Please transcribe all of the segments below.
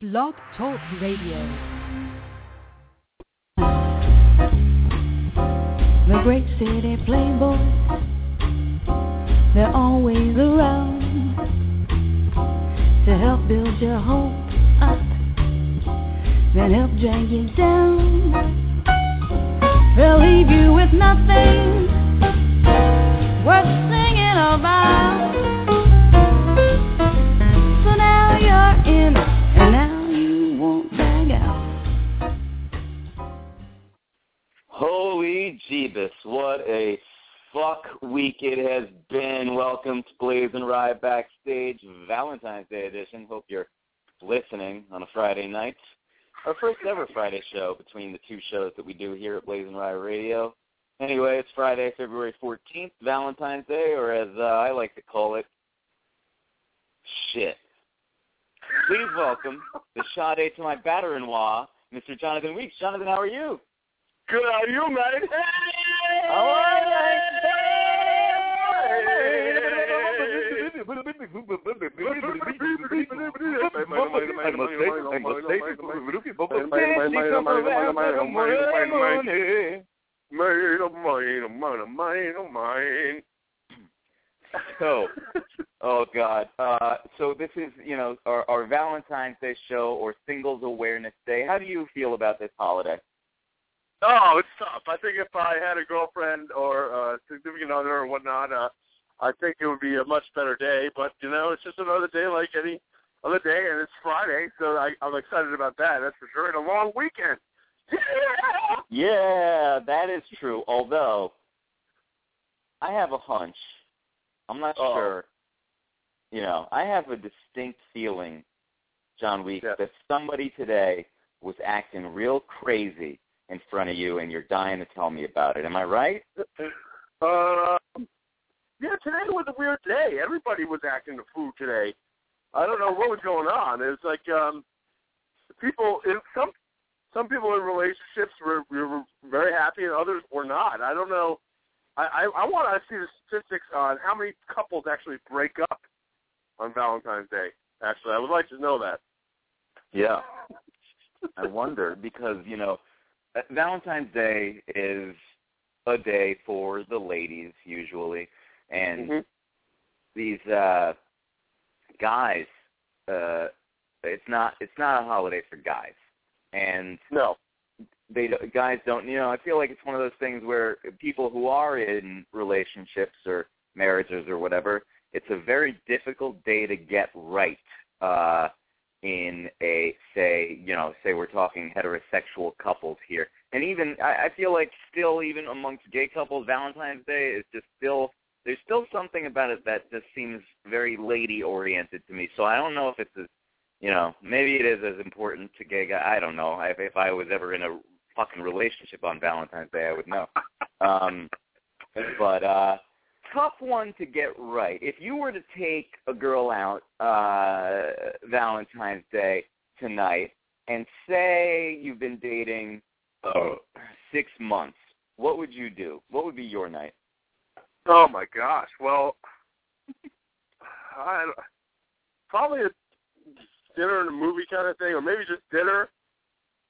Blog Talk Radio. The great city playboys, they're always around to help build your hope up, then help drag you down. They'll leave you with nothing worth singing about. Jeebus, what a fuck week it has been. Welcome to BlazinRy Backstage Valentine's Day edition. Hope you're listening on a Friday night. Our first ever Friday show between the two shows that we do here at BlazinRy Radio. Anyway, it's Friday, February 14th, Valentine's Day, or as uh, I like to call it, shit. Please welcome the Sade to my batter-in-law, Mr. Jonathan Weeks. Jonathan, how are you? Good on you, man. All right. Mine. So, oh God. Uh, so this is, you know, our, our Valentine's Day show or Singles Awareness Day. How do you feel about this holiday? Oh, it's tough. I think if I had a girlfriend or a significant other or whatnot, uh, I think it would be a much better day. But you know, it's just another day like any other day, and it's Friday, so I, I'm excited about that. That's for sure. And a long weekend. Yeah, yeah that is true. Although, I have a hunch. I'm not Uh-oh. sure. You know, I have a distinct feeling, John Weeks, Yeah. that somebody today was acting real crazy in front of you, and you're dying to tell me about it. Am I right? Uh, yeah, today was a weird day. Everybody was acting the fool today. I don't know what was going on. It's like um, people in some some people in relationships were, were very happy and others were not. I don't know. I I, I want to see the statistics on how many couples actually break up on Valentine's Day. Actually, I would like to know that. Yeah. I wonder because, you know, Valentine's Day is a day for the ladies usually and Mhm. these uh guys uh it's not it's not a holiday for guys. And No. they guys don't you know i feel like it's one of those things where people who are in relationships or marriages or whatever it's a very difficult day to get right uh in a say you know say we're talking heterosexual couples here and even i, I feel like still even amongst gay couples valentine's day is just still there's still something about it that just seems very lady oriented to me so i don't know if it's as you know, maybe it is as important to gay guys. I don't know. If, if I was ever in a fucking relationship on Valentine's Day, I would know. Um, but uh, tough one to get right. If you were to take a girl out uh, Valentine's Day tonight, and say you've been dating uh, six months, what would you do? What would be your night? Oh my gosh. Well, I probably a dinner and a movie kind of thing, or maybe just dinner,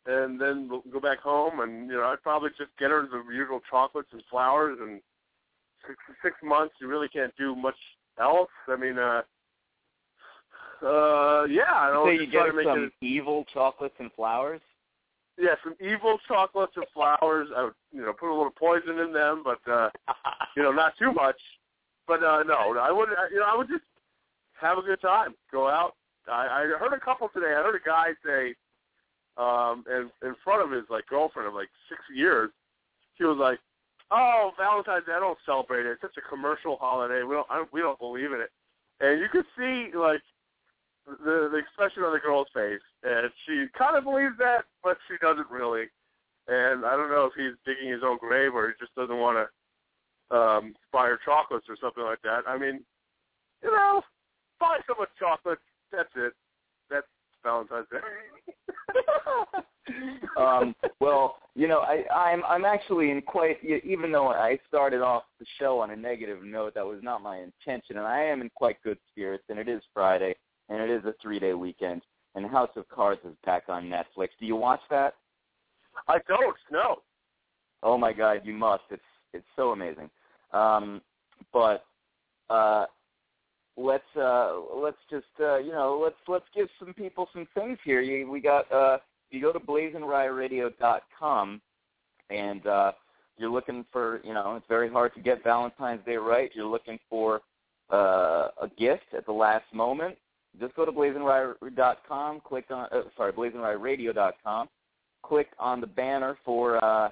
and then go back home. And you know, I'd probably just get her the usual chocolates and flowers. And six, six months, you really can't do much else. I mean, uh, uh, yeah. I So don't you just get to make some it. evil chocolates and flowers. Yeah, some evil chocolates and flowers. I would, you know, put a little poison in them, but uh, you know, not too much. But uh, no, I would. You know, I would just have a good time. Go out. I, I heard a couple today. I heard a guy say, um, in in front of his like girlfriend of like six years, he was like, "Oh, Valentine's Day, I don't celebrate it. It's such a commercial holiday. We don't. I, we don't believe in it." And you could see like the the expression on the girl's face, and she kind of believes that, but she doesn't really. And I don't know if he's digging his own grave or he just doesn't want to um, buy her chocolates or something like that. I mean, you know, buy someone chocolates. That's it. That's Valentine's Day. um, well, you know, I, I'm I'm actually in quite even though I started off the show on a negative note, that was not my intention, and I am in quite good spirits. And it is Friday, and it is a three day weekend, and House of Cards is back on Netflix. Do you watch that? I don't. No. Oh my God, you must. It's it's so amazing. Um, but uh, let's uh, let's just uh, you know let's let's give some people some things here. You, we got uh, you go to blazinryradio.com and uh, you're looking for you know it's very hard to get Valentine's Day right. You're looking for uh, a gift at the last moment. Just go to blazinry.com, click on uh, sorry blazinry.radio.com, click on the banner for uh,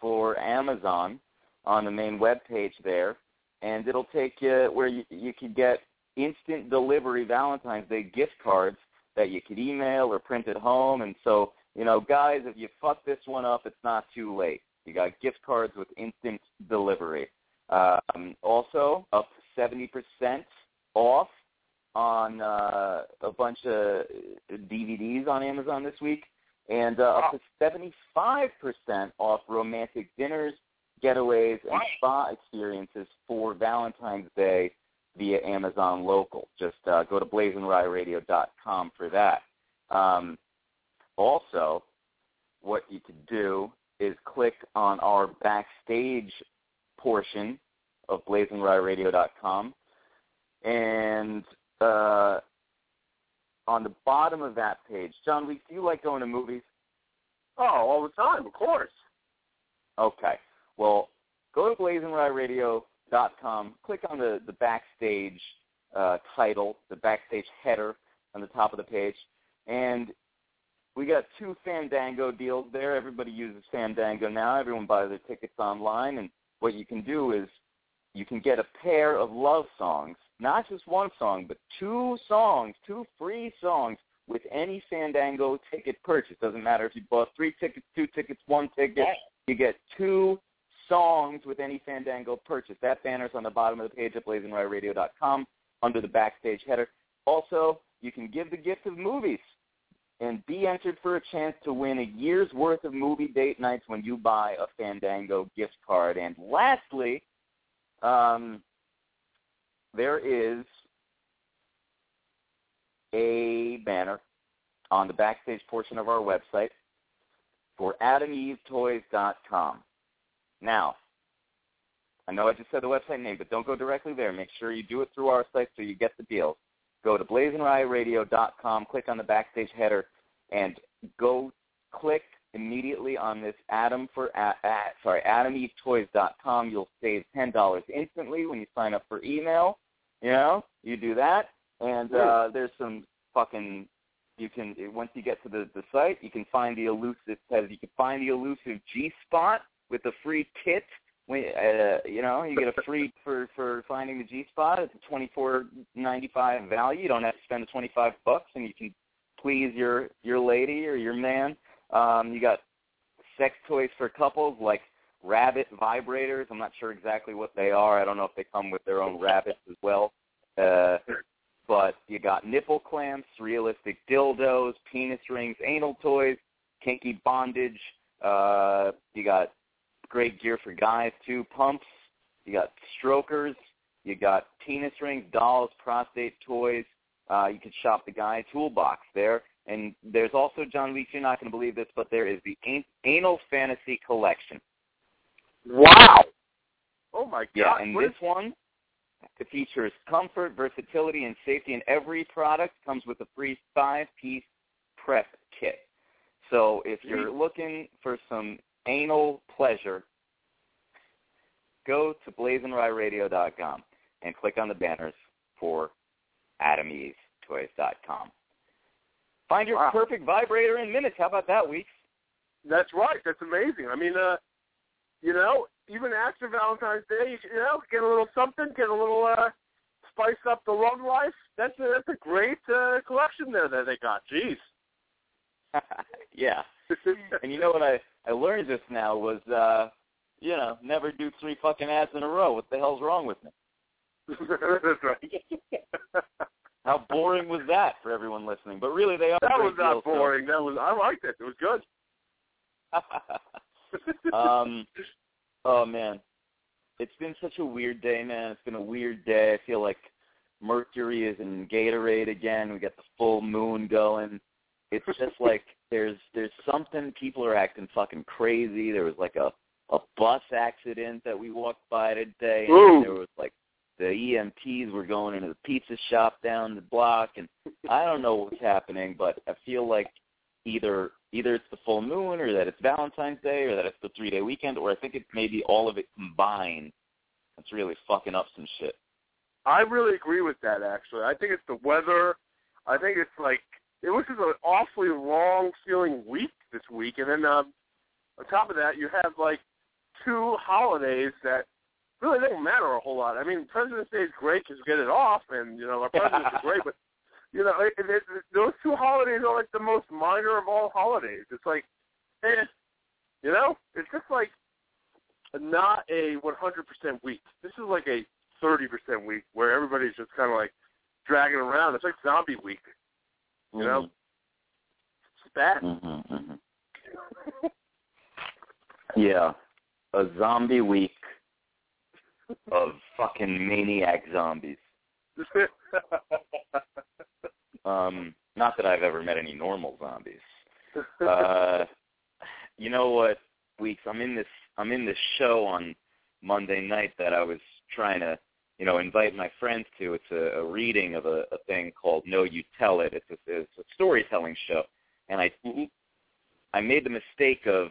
for Amazon on the main web page there, and it'll take you where you, you can get instant delivery Valentine's Day gift cards that you could email or print at home. And so, you know, guys, if you fuck this one up, it's not too late. You got gift cards with instant delivery. Um, also, up to 70% off on uh, a bunch of DVDs on Amazon this week, and uh, up to 75% off romantic dinners, getaways, and spa experiences for Valentine's Day via Amazon Local. Just uh, go to blazinryradio.com for that. Um, also, what you could do is click on our backstage portion of blazinryradio.com, and uh, on the bottom of that page, John Weeks, do you like going to movies? Oh, all the time, of course. Okay. Well, go to blazinryradio.com, click on the, the backstage uh, title, the backstage header on the top of the page, and we got two Fandango deals there. Everybody uses Fandango now. Everyone buys their tickets online, and what you can do is you can get a pair of love songs, not just one song, but two songs, two free songs with any Fandango ticket purchase. Doesn't matter if you bought three tickets, two tickets, one ticket. You get two songs with any Fandango purchase. That banner's on the bottom of the page at blazinryradio.com under the backstage header. Also, you can give the gift of movies and be entered for a chance to win a year's worth of movie date nights when you buy a Fandango gift card. And lastly, um, there is a banner on the backstage portion of our website for AdamEveToys.com. Now, I know I just said the website name, but don't go directly there. Make sure you do it through our site so you get the deals. Go to blazinryradio.com, click on the backstage header, and go click immediately on this Adam for at, at, sorry AdamEveToys.com. You'll save ten dollars instantly when you sign up for email. You know, you do that, and uh, there's some fucking. You can once you get to the the site, you can find the elusive. Says you can find the elusive G spot with a free kit. When, uh, you know, you get a free for for finding the G spot. It's a twenty four ninety five value. You don't have to spend the twenty five bucks, and you can please your your lady or your man. Um, you got sex toys for couples like rabbit vibrators. I'm not sure exactly what they are. I don't know if they come with their own rabbits as well. Uh, but you got nipple clamps, realistic dildos, penis rings, anal toys, kinky bondage. Uh, you got great gear for guys too, pumps. You got strokers. You got penis rings, dolls, prostate toys. Uh, you could shop the guy toolbox there. And there's also, John Weeks, you're not going to believe this, but there is the Anal Fantasy Collection. Wow. Oh my god. Yeah, and What this is- one features comfort, versatility, and safety in every product. Comes with a free five-piece prep kit. So if you're looking for some anal pleasure, go to blazinryradio.com and click on the banners for AdamEveToys.com. Find your Wow. perfect vibrator in minutes. How about that, Weeks? That's right. That's amazing. I mean, uh, you know, even after Valentine's Day, you, should, you know, get a little something, get a little uh, spice up the love life. That's a that's a great uh, collection there that they got. Jeez. yeah. And you know what I I learned just now was uh you know, never do three fucking ads in a row. What the hell's wrong with me? That's right. How boring was that for everyone listening? But really they are that was not boring. That was I liked it. It was good. um oh man. It's been such a weird day, man. It's been a weird day. I feel like Mercury is in retrograde again. We got the full moon going. It's just like there's something. People are acting fucking crazy. There was like a a bus accident that we walked by today, and Ooh. there was like the EMTs were going into the pizza shop down the block, and I don't know what's happening, but I feel like either either it's the full moon, or that it's Valentine's Day, or that it's the three day weekend, or I think it's maybe all of it combined. That's really fucking up some shit. I really agree with that. Actually, I think it's the weather. I think it's like it was just an awfully long feeling week this week, and then um, on top of that, you have like two holidays that really don't matter a whole lot. I mean, President's Day is great because you get it off, and you know our presidents are great, but you know it, it, it, those two holidays are like the most minor of all holidays. It's like, eh, you know, it's just like not a 100% week. This is like a 30% week where everybody's just kind of like dragging around. It's like zombie week. You know, it's bad. Mm-hmm, hmm yeah, a zombie week of fucking maniac zombies. Um, not that I've ever met any normal zombies. Uh, you know what, weeks? I'm in this. I'm in this show on Monday night that I was trying to, you know, invite my friends to. It's a, a reading of a, a thing called No You Tell It. It's a, it's a storytelling show, and I, I made the mistake of,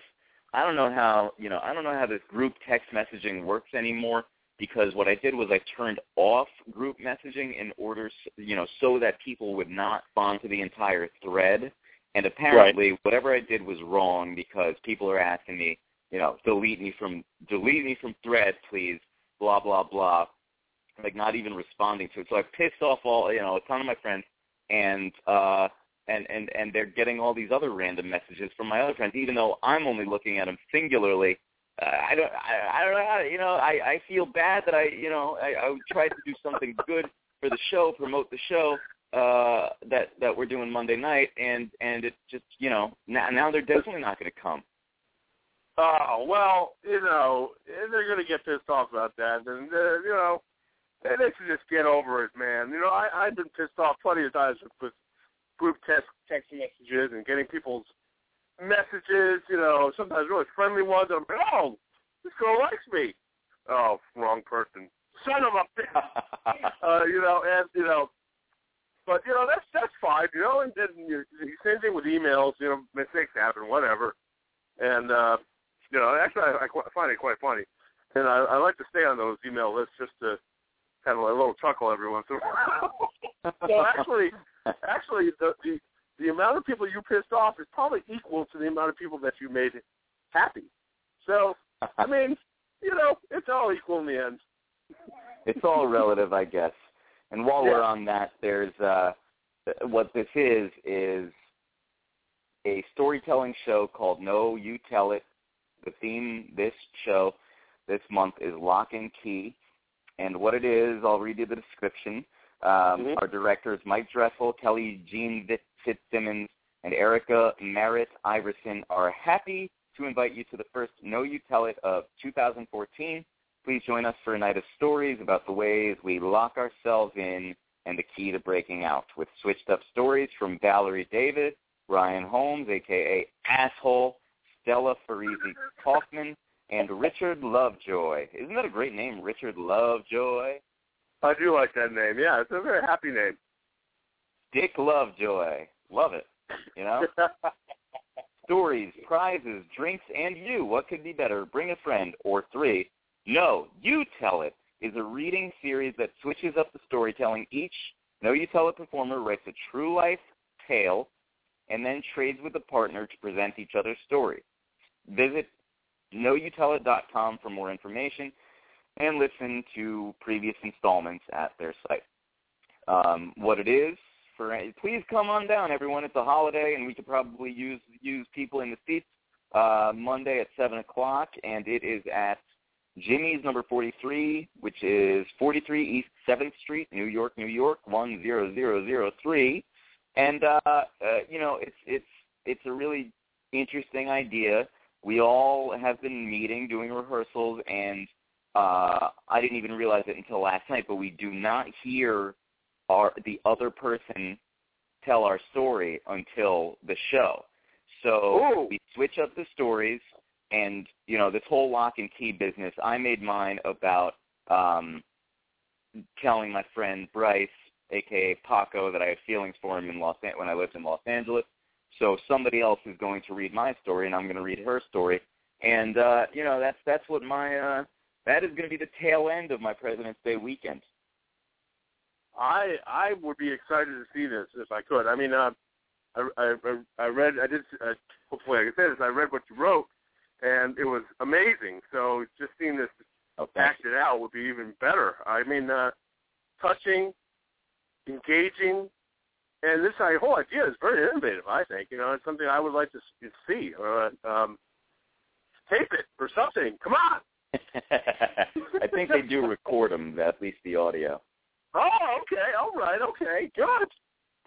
I don't know how, you know, I don't know how this group text messaging works anymore because what I did was I turned off group messaging in order, s- you know, so that people would not respond to the entire thread. And apparently, whatever I did was wrong because people are asking me, you know, delete me from delete me from thread, please, blah blah blah, like not even responding to it. So I pissed off all, you know, a ton of my friends, and uh, and and and they're getting all these other random messages from my other friends, even though I'm only looking at them singularly uh, I don't I, I don't know how to, you know I I feel bad that I you know I I tried to do something good for the show promote the show uh that that we're doing Monday night and and it just you know now now they're definitely not going to come Oh well, you know they're gonna get pissed off about that, and uh, you know they should just get over it, man. You know I I've been pissed off plenty of times with, with group text text messages and getting people's messages. You know sometimes really friendly ones. I'm like, oh, this girl likes me. Oh, wrong person. Son of a bitch. uh, you know, and you know, but you know that's that's fine. You know, and then you, same thing with emails. You know, mistakes happen, whatever. And uh, you know, actually, I, I find it quite funny, and I, I like to stay on those email lists just to have a little chuckle every once in a while. so actually, actually, the, the the amount of people you pissed off is probably equal to the amount of people that you made happy. So, I mean, you know, it's all equal in the end. it's all relative, I guess. And while Yeah. we're on that, there's uh, what this is is a storytelling show called No You Tell It. The theme this show this month is Lock and Key, and what it is, I'll read you the description. Um, Mhm. Our directors Mike Dressel, Kelly Jean Fitzsimmons, and Erica Merritt Iverson are happy to invite you to the first No You Tell It of 2014. Please join us for a night of stories about the ways we lock ourselves in and the key to breaking out with switched up stories from Valerie David, Ryan Holmes, aka Asshole, Stella Farisi Kaufman, and Richard Lovejoy. Isn't that a great name, Richard Lovejoy? I do like that name. Yeah, it's a very happy name. Dick Lovejoy. Love it. You know? Stories, prizes, drinks, and you. What could be better? Bring a friend. Or three. No, You Tell It is a reading series that switches up the storytelling. Each No You Tell It performer writes a true life tale and then trades with a partner to present each other's story. Visit noyoutellit.com for more information and listen to previous installments at their site. Um, what it is for please come on down, everyone. It's a holiday, and we could probably use use people in the seats uh, Monday at seven o'clock, and it is at Jimmy's number forty three, which is forty three East Seventh Street, New York, New York one zero zero zero three. And uh, uh, you know, it's it's it's a really interesting idea. We all have been meeting, doing rehearsals, and uh, I didn't even realize it until last night. But we do not hear our the other person tell our story until the show. So Ooh. we switch up the stories, and you know this whole lock and key business. I made mine about um, telling my friend Bryce, aka Paco, that I had feelings for him in Los An- when I lived in Los Angeles. So somebody else is going to read my story, and I'm going to read her story. And uh, you know that's that's what my uh, that is going to be the tail end of my President's Day weekend. I I would be excited to see this if I could. I mean, uh, I, I I read I did uh, hopefully I can say this. I read what you wrote, and it was amazing. So just seeing this Oh, acted out would be even better. I mean, uh, touching, engaging, and this whole idea is very innovative. I think you know it's something I would like to see. Uh, um, tape it or something. Come on. I think they do record them, at least the audio. Oh, okay. All right. Okay. Good.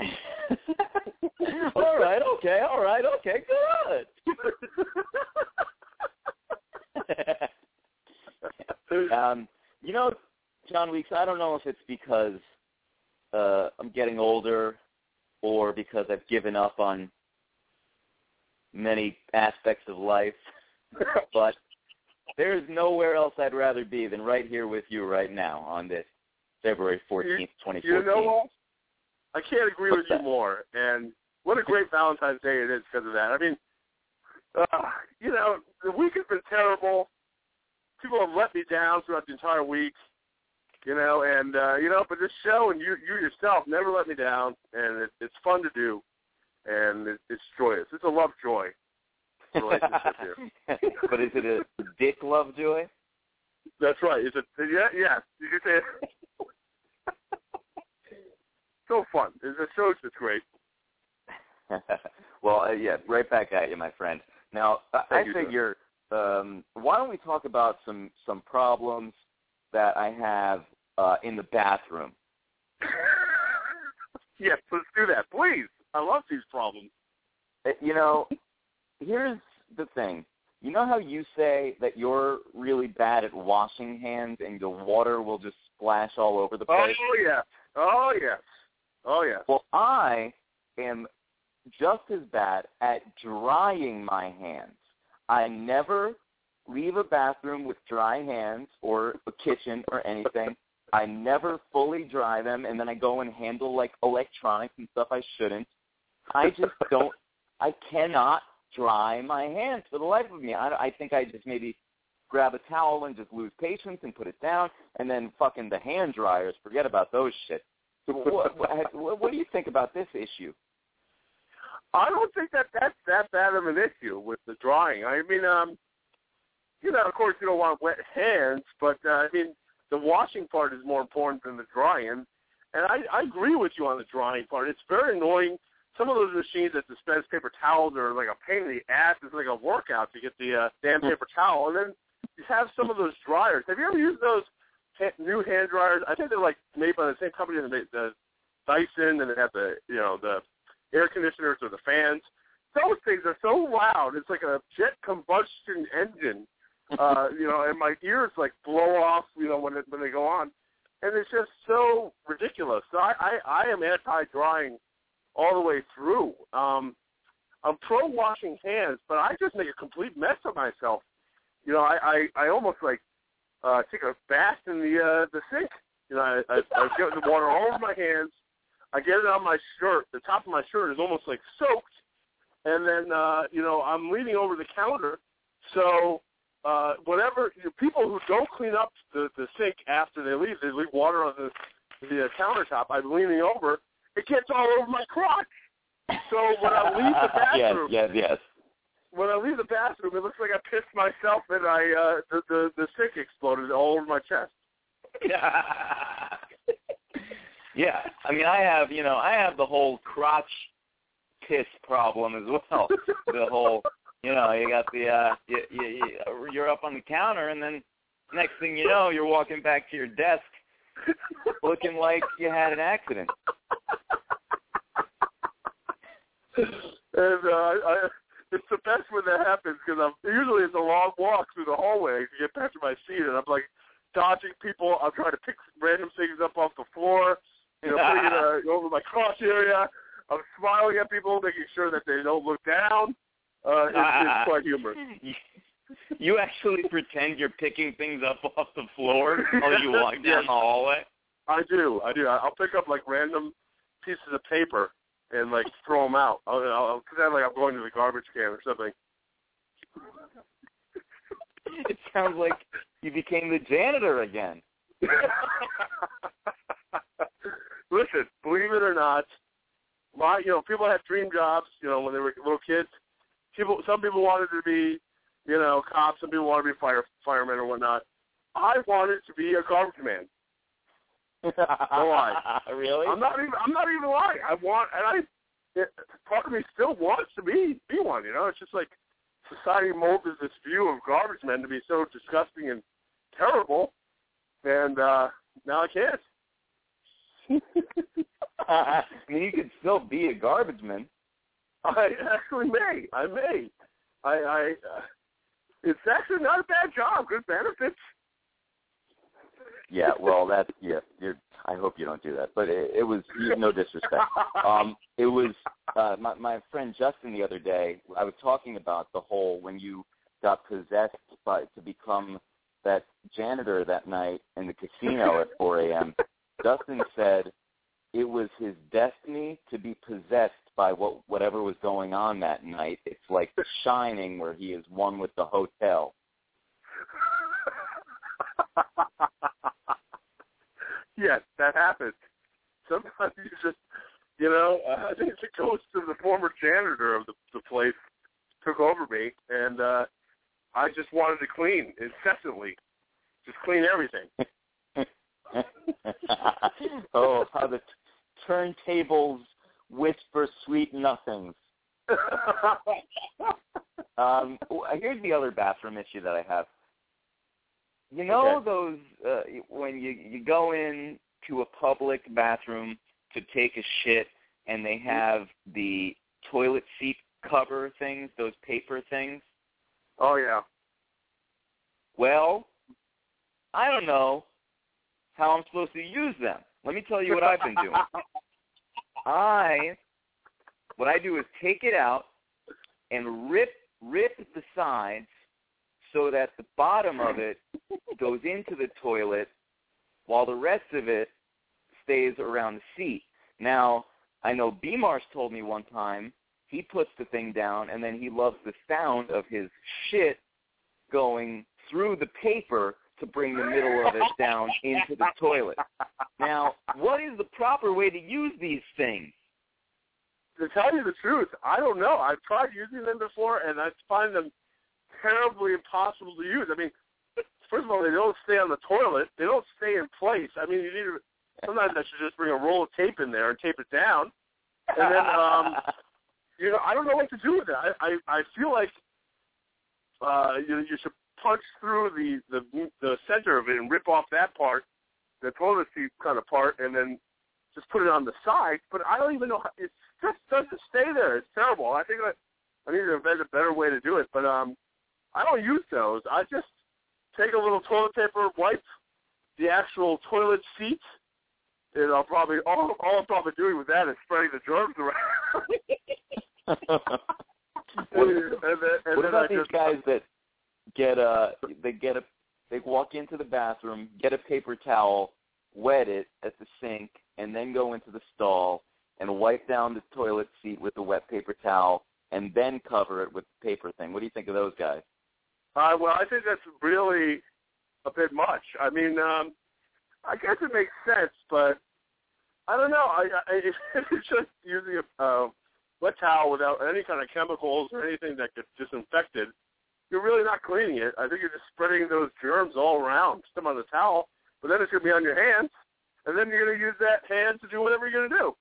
all right, okay, all right, okay, good. um, you know, John Weeks, I don't know if it's because uh, I'm getting older or because I've given up on many aspects of life, but there's nowhere else I'd rather be than right here with you right now on this February 14th, 2014. You know what? I can't agree What's with that? you more. And what a great Valentine's Day it is because of that. I mean, uh, you know, the week has been terrible. People have let me down throughout the entire week. You know, and uh, you know, but this show and you you yourself never let me down, and it, it's fun to do, and it, it's joyous. It's a love joy relationship here. but is it a dick love joy? That's right. Is it? Yeah, yeah. You can say it. so fun. It's a show's just great. well, uh, yeah, right back at you, my friend. Now, I, I Thank you, sir. figure, um, why don't we talk about some some problems that I have uh, in the bathroom? yes, let's do that, please. I love these problems. Uh, You know, here's the thing. You know how you say that you're really bad at washing hands and the water will just splash all over the place? Oh yes. Oh yes. Oh yes. Well, I am just as bad at drying my hands. I never leave a bathroom with dry hands or a kitchen or anything. I never fully dry them, and then I go and handle like electronics and stuff I shouldn't. I just don't. I cannot dry my hands for the life of me. I, I think I just maybe grab a towel and just lose patience and put it down, and then fucking the hand dryers. Forget about those shit. So what, what, what do you think about this issue? I don't think that that's that bad of an issue with the drying. I mean, um, you know, of course, you don't want wet hands, but uh, I mean, the washing part is more important than the drying. And I, I agree with you on the drying part. It's very annoying. Some of those machines that dispense paper towels are like a pain in the ass. It's like a workout to get the uh, damn paper towel. And then you have some of those dryers. Have you ever used those ha- new hand dryers? I think they're like made by the same company that made the Dyson, and they have the you know the air conditioners or the fans. Those things are so loud. It's like a jet combustion engine. Uh, you know, and my ears like blow off. You know, when it, when they go on, and it's just so ridiculous. So I I, I am anti drying all the way through. Um, I'm pro washing hands, but I just make a complete mess of myself. You know, I I, I almost like uh, take a bath in the uh, the sink. You know, I, I, I get the water all over my hands. I get it on my shirt. The top of my shirt is almost like soaked, and then uh, you know I'm leaning over the counter. So uh, whatever you know, people who don't clean up the the sink after they leave, they leave water on the the uh, countertop. I'm leaning over. It gets all over my crotch. So when I leave the bathroom, yes, yes, yes. when I leave the bathroom, it looks like I pissed myself and I uh, the, the the sink exploded all over my chest. yeah, I mean, I have, you know, I have the whole crotch piss problem as well. the whole, you know, you got the, uh, you, you, you, you're up on the counter, and then next thing you know, you're walking back to your desk looking like you had an accident. and uh, I, it's the best when that happens because I'm usually it's a long walk through the hallway to get back to my seat, and I'm like dodging people. I'm trying to pick random things up off the floor. you know, putting it uh, over my crotch area. I'm smiling at people, making sure that they don't look down. Uh, it's, it's quite humorous. You actually pretend you're picking things up off the floor while you walk down Yes. the hallway. I do, I do. I'll pick up like random pieces of paper and like throw them out. I'll, I'll pretend like I'm going to the garbage can or something. It sounds like you became the janitor again. Listen, believe it or not, my you know people had dream jobs. You know when they were little kids. People, some people wanted to be, you know, cops. Some people wanted to be fire firemen or whatnot. I wanted to be a garbage man. lie. really? I'm not even. I'm not even lying. I want, and I. It, part of me still wants to be be one. You know, it's just like society molded this view of garbage men to be so disgusting and terrible, and uh now I can't. I mean, you could still be a garbage man. I actually may. I may. I. I uh, it's actually not a bad job. Good benefits. Yeah, well, that's yeah. You're, I hope you don't do that, but it, it was no disrespect. Um, it was uh, my my friend Justin the other day. I was talking about the whole when you got possessed by to become that janitor that night in the casino at 4 a.m. Justin said it was his destiny to be possessed by what whatever was going on that night. It's like The Shining, where he is one with the hotel. yes, that happens. Sometimes you just, you know, uh, I think the ghost of the former janitor of the, the place took over me, and uh, I just wanted to clean incessantly, just clean everything. oh, how the t- turntables whisper sweet nothings. Um, here's the other bathroom issue that I have. You know Okay. those uh, when you you go in to a public bathroom to take a shit and they have the toilet seat cover things, those paper things. oh yeah. Well, I don't know how I'm supposed to use them. Let me tell you what I've been doing. I what I do is take it out and rip rip the sides so that the bottom of it goes into the toilet while the rest of it stays around the seat. Now, I know B Mars told me one time he puts the thing down and then he loves the sound of his shit going through the paper to bring the middle of it down into the toilet. Now, what is the proper way to use these things? To tell you the truth, I don't know. I've tried using them before, and I find them terribly impossible to use. I mean, first of all, they don't stay on the toilet. They don't stay in place. I mean, you need to. Sometimes I should just bring a roll of tape in there and tape it down, and then um, you know, I don't know what to do with it. I I, I feel like uh, you you should punch through the the the center of it and rip off that part, the toilet seat kind of part, and then just put it on the side. But I don't even know. How, it just doesn't stay there. It's terrible. I think I, I need to invent a better way to do it. But um, I don't use those. I just take a little toilet paper, wipe the actual toilet seat. And I'll probably all all I'm probably doing with that is spreading the germs around. what, and then, and what then about I these just, guys that get a they get a they walk into the bathroom, get a paper towel, wet it at the sink, and then go into the stall and wipe down the toilet seat with the wet paper towel, and then cover it with the paper thing. What do you think of those guys? Uh, well, I think that's really a bit much. I mean, um, I guess it makes sense, but I don't know. I, I it's just using a uh, wet towel without any kind of chemicals or anything that gets disinfected, you're really not cleaning it. I think you're just spreading those germs all around. Put them on the towel, but then it's going to be on your hands, and then you're going to use that hand to do whatever you're going to do.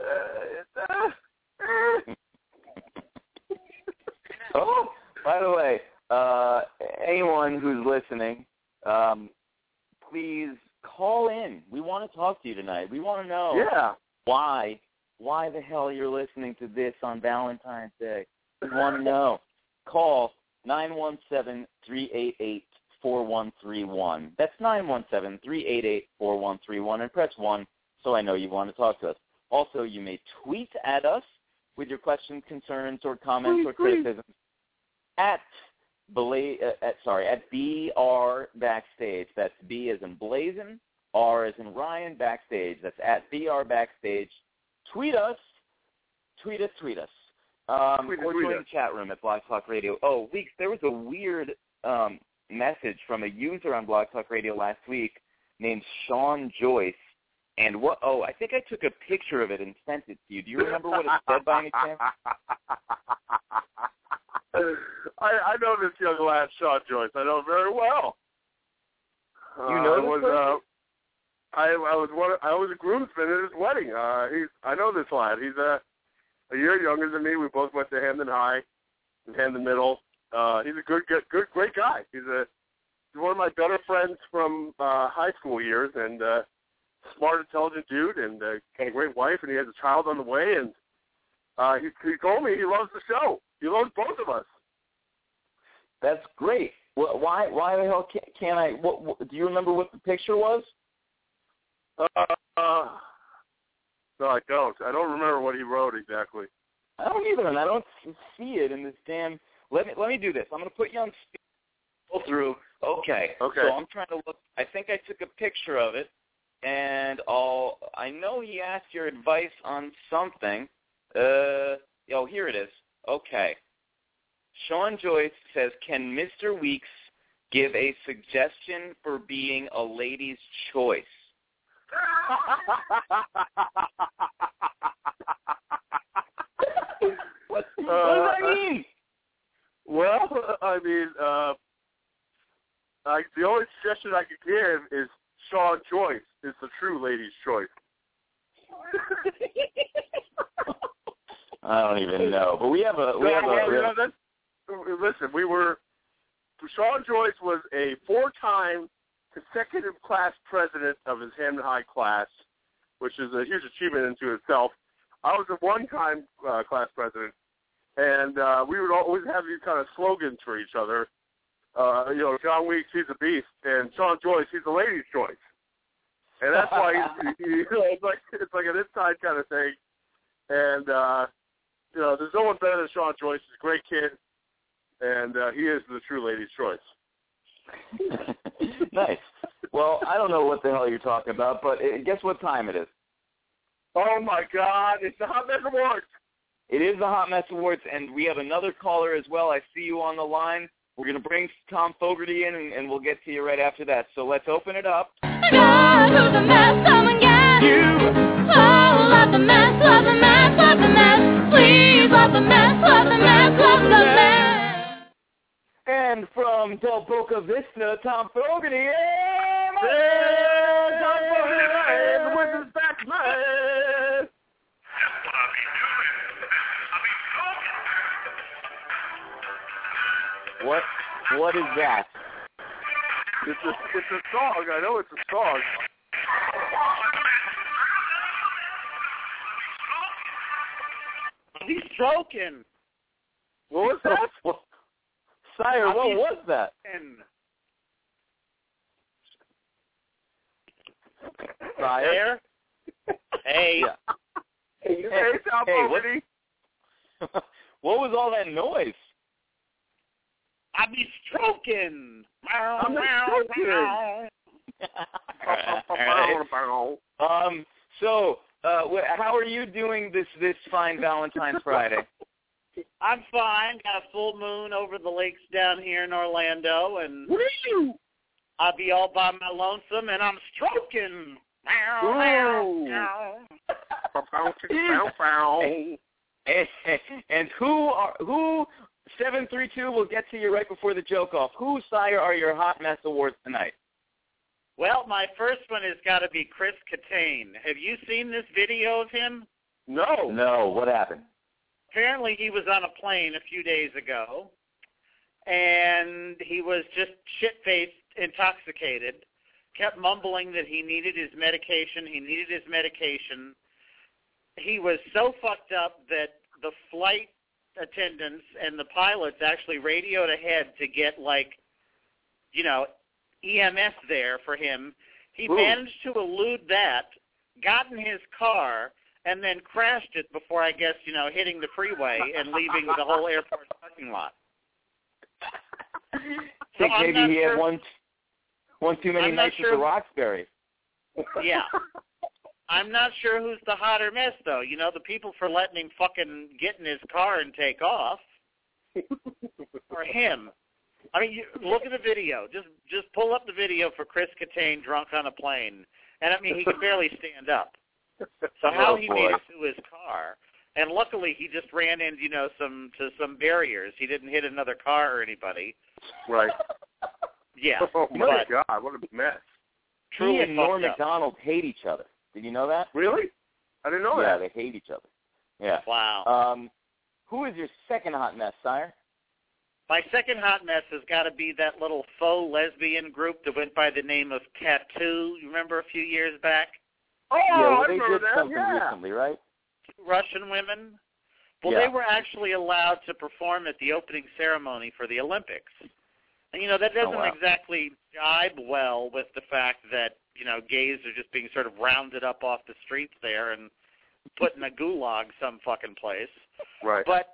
Uh, uh, eh. Oh, by the way, uh, anyone who's listening, um, please call in. We want to talk to you tonight. We want to know yeah. why why the hell you're listening to this on Valentine's Day. We want to know. Call nine one seven three eight eight four one three one. That's nine one seven three eight eight four one three one, and press one so I know you want to talk to us. Also, you may tweet at us with your questions, concerns, or comments Please, or criticisms at Bla- uh, at sorry at BR Backstage. That's B as in Blazin, R as in Ryan Backstage. That's at BR Backstage. Tweet us, tweet us, tweet us. Um, Tweet or join the chat room at Blog Talk Radio. Oh, weeks. There was a weird um, message from a user on Blog Talk Radio last week named Sean Joyce. And what? Oh, I think I took a picture of it and sent it to you. Do you remember what it said by any chance? I, I know this young lad, Sean Joyce. I know him very well. You know uh, this was, person? uh, I I was one. I was a groomsman at his wedding. Uh, he's I know this lad. He's a year younger than me. We both went to Hamden High, and Hamden Middle. Uh, he's a good, good, good, great guy. He's a he's one of my better friends from uh, high school years, and uh, smart, intelligent dude, and uh, got a great wife, and he has a child on the way. And uh, he he told me he loves the show. He loves both of us. That's great. Wh- Why? Why the hell can't, can't I? What, what? Do you remember what the picture was? Uh, no, I don't. I don't remember what he wrote exactly. I don't either, and I don't see it in this damn. Let me let me do this. I'm going to put you on speed. Through. Okay. Okay. So I'm trying to look. I think I took a picture of it, and I'll. I know he asked your advice on something. Uh. Oh, here it is. Okay. Sean Joyce says, "Can Mr. Weeks give a suggestion for being a lady's choice?" What, what does that Uh, mean? well, I mean, uh, I, the only suggestion I could give is Sean Joyce is the true lady's choice. I don't even know, but we have a we have No, a well, we you know, listen, we were Sean Joyce was a four-time consecutive class president of his Hamden High class, which is a huge achievement into itself. I was a one-time uh, class president, and uh, we would always have these kind of slogans for each other. Uh, you know, John Weeks, he's a beast, and Sean Joyce, he's a lady's choice. And that's why he's, he, you know, it's like it's like an inside kind of thing. And uh, you know, there's no one better than Sean Joyce. He's a great kid, and uh, he is the true lady's choice. nice. Well, I don't know what the hell you're talking about, but uh, guess what time it is? Oh my God! It's the Hot Mess Awards. It is the Hot Mess Awards, and we have another caller as well. I see you on the line. We're going to bring Tom Fogarty in, and, and we'll get to you right after that. So let's open it up. God, who's a mess? Come and get Oh, love the mess, love the mess, love the mess. Please love the mess, love the mess, love the mess. And from Del Boca Vista, Tom Fogarty. Hey, my Hey, Tom man! Fogarty, with his back man. What? What is that? It's a it's a song. I know it's a song. He's stroking. What was that? Sire, what was that? And Sire? Hey. Yeah. Hey, Tom hey, what- Fogarty. what was all that noise? I be stroking. I'm Meow, stroking. meow. Um. So, uh, wh- how are you doing this this fine Valentine's Friday? I'm fine. Got a full moon over the lakes down here in Orlando, and Woo! I'll be all by my lonesome, and I'm stroking. Meow, meow, Ooh. meow. and, and who are who? Seven three two. We'll get to you right before the joke off. Who, Sire, are your hot mess awards tonight? Well, my first one has got to be Chris Kattan. Have you seen this video of him? No. No. What happened? Apparently he was on a plane a few days ago and he was just shit faced intoxicated kept mumbling that he needed his medication he needed his medication he was so fucked up that the flight attendants and the pilots actually radioed ahead to get like you know EMS there for him he Ooh. managed to elude that got in his car, and then crashed it before, I guess, you know, hitting the freeway and leaving the whole airport parking lot. So think I'm maybe he sure- had one one too many I'm nights sure- at the Roxbury. Yeah. I'm not sure who's the hotter mess, though. You know, the people for letting him fucking get in his car and take off, or him. I mean, you, look at the video. Just just pull up the video for Chris Kattan drunk on a plane, and I mean, he can barely stand up. So how Oh, he boy. made it to his car, and luckily he just ran into you know some to some barriers. He didn't hit another car or anybody. Right. Yeah, Oh my but God, what a mess. truly he and Norm fucked up. Macdonald hate each other. Did you know that? Really? I didn't know yeah, that. Yeah, they hate each other. Yeah. Wow. Um, who is your second hot mess, sire? My second hot mess has got to be that little faux lesbian group that went by the name of Tattoo. You remember a few years back? Oh, yeah, well, I they remember did that. something yeah. recently, right? Russian women. Well, Yeah. they were actually allowed to perform at the opening ceremony for the Olympics. And you know that oh, doesn't Oh, wow. exactly jibe well with the fact that you know gays are just being sort of rounded up off the streets there and put in a gulag some fucking place. Right. But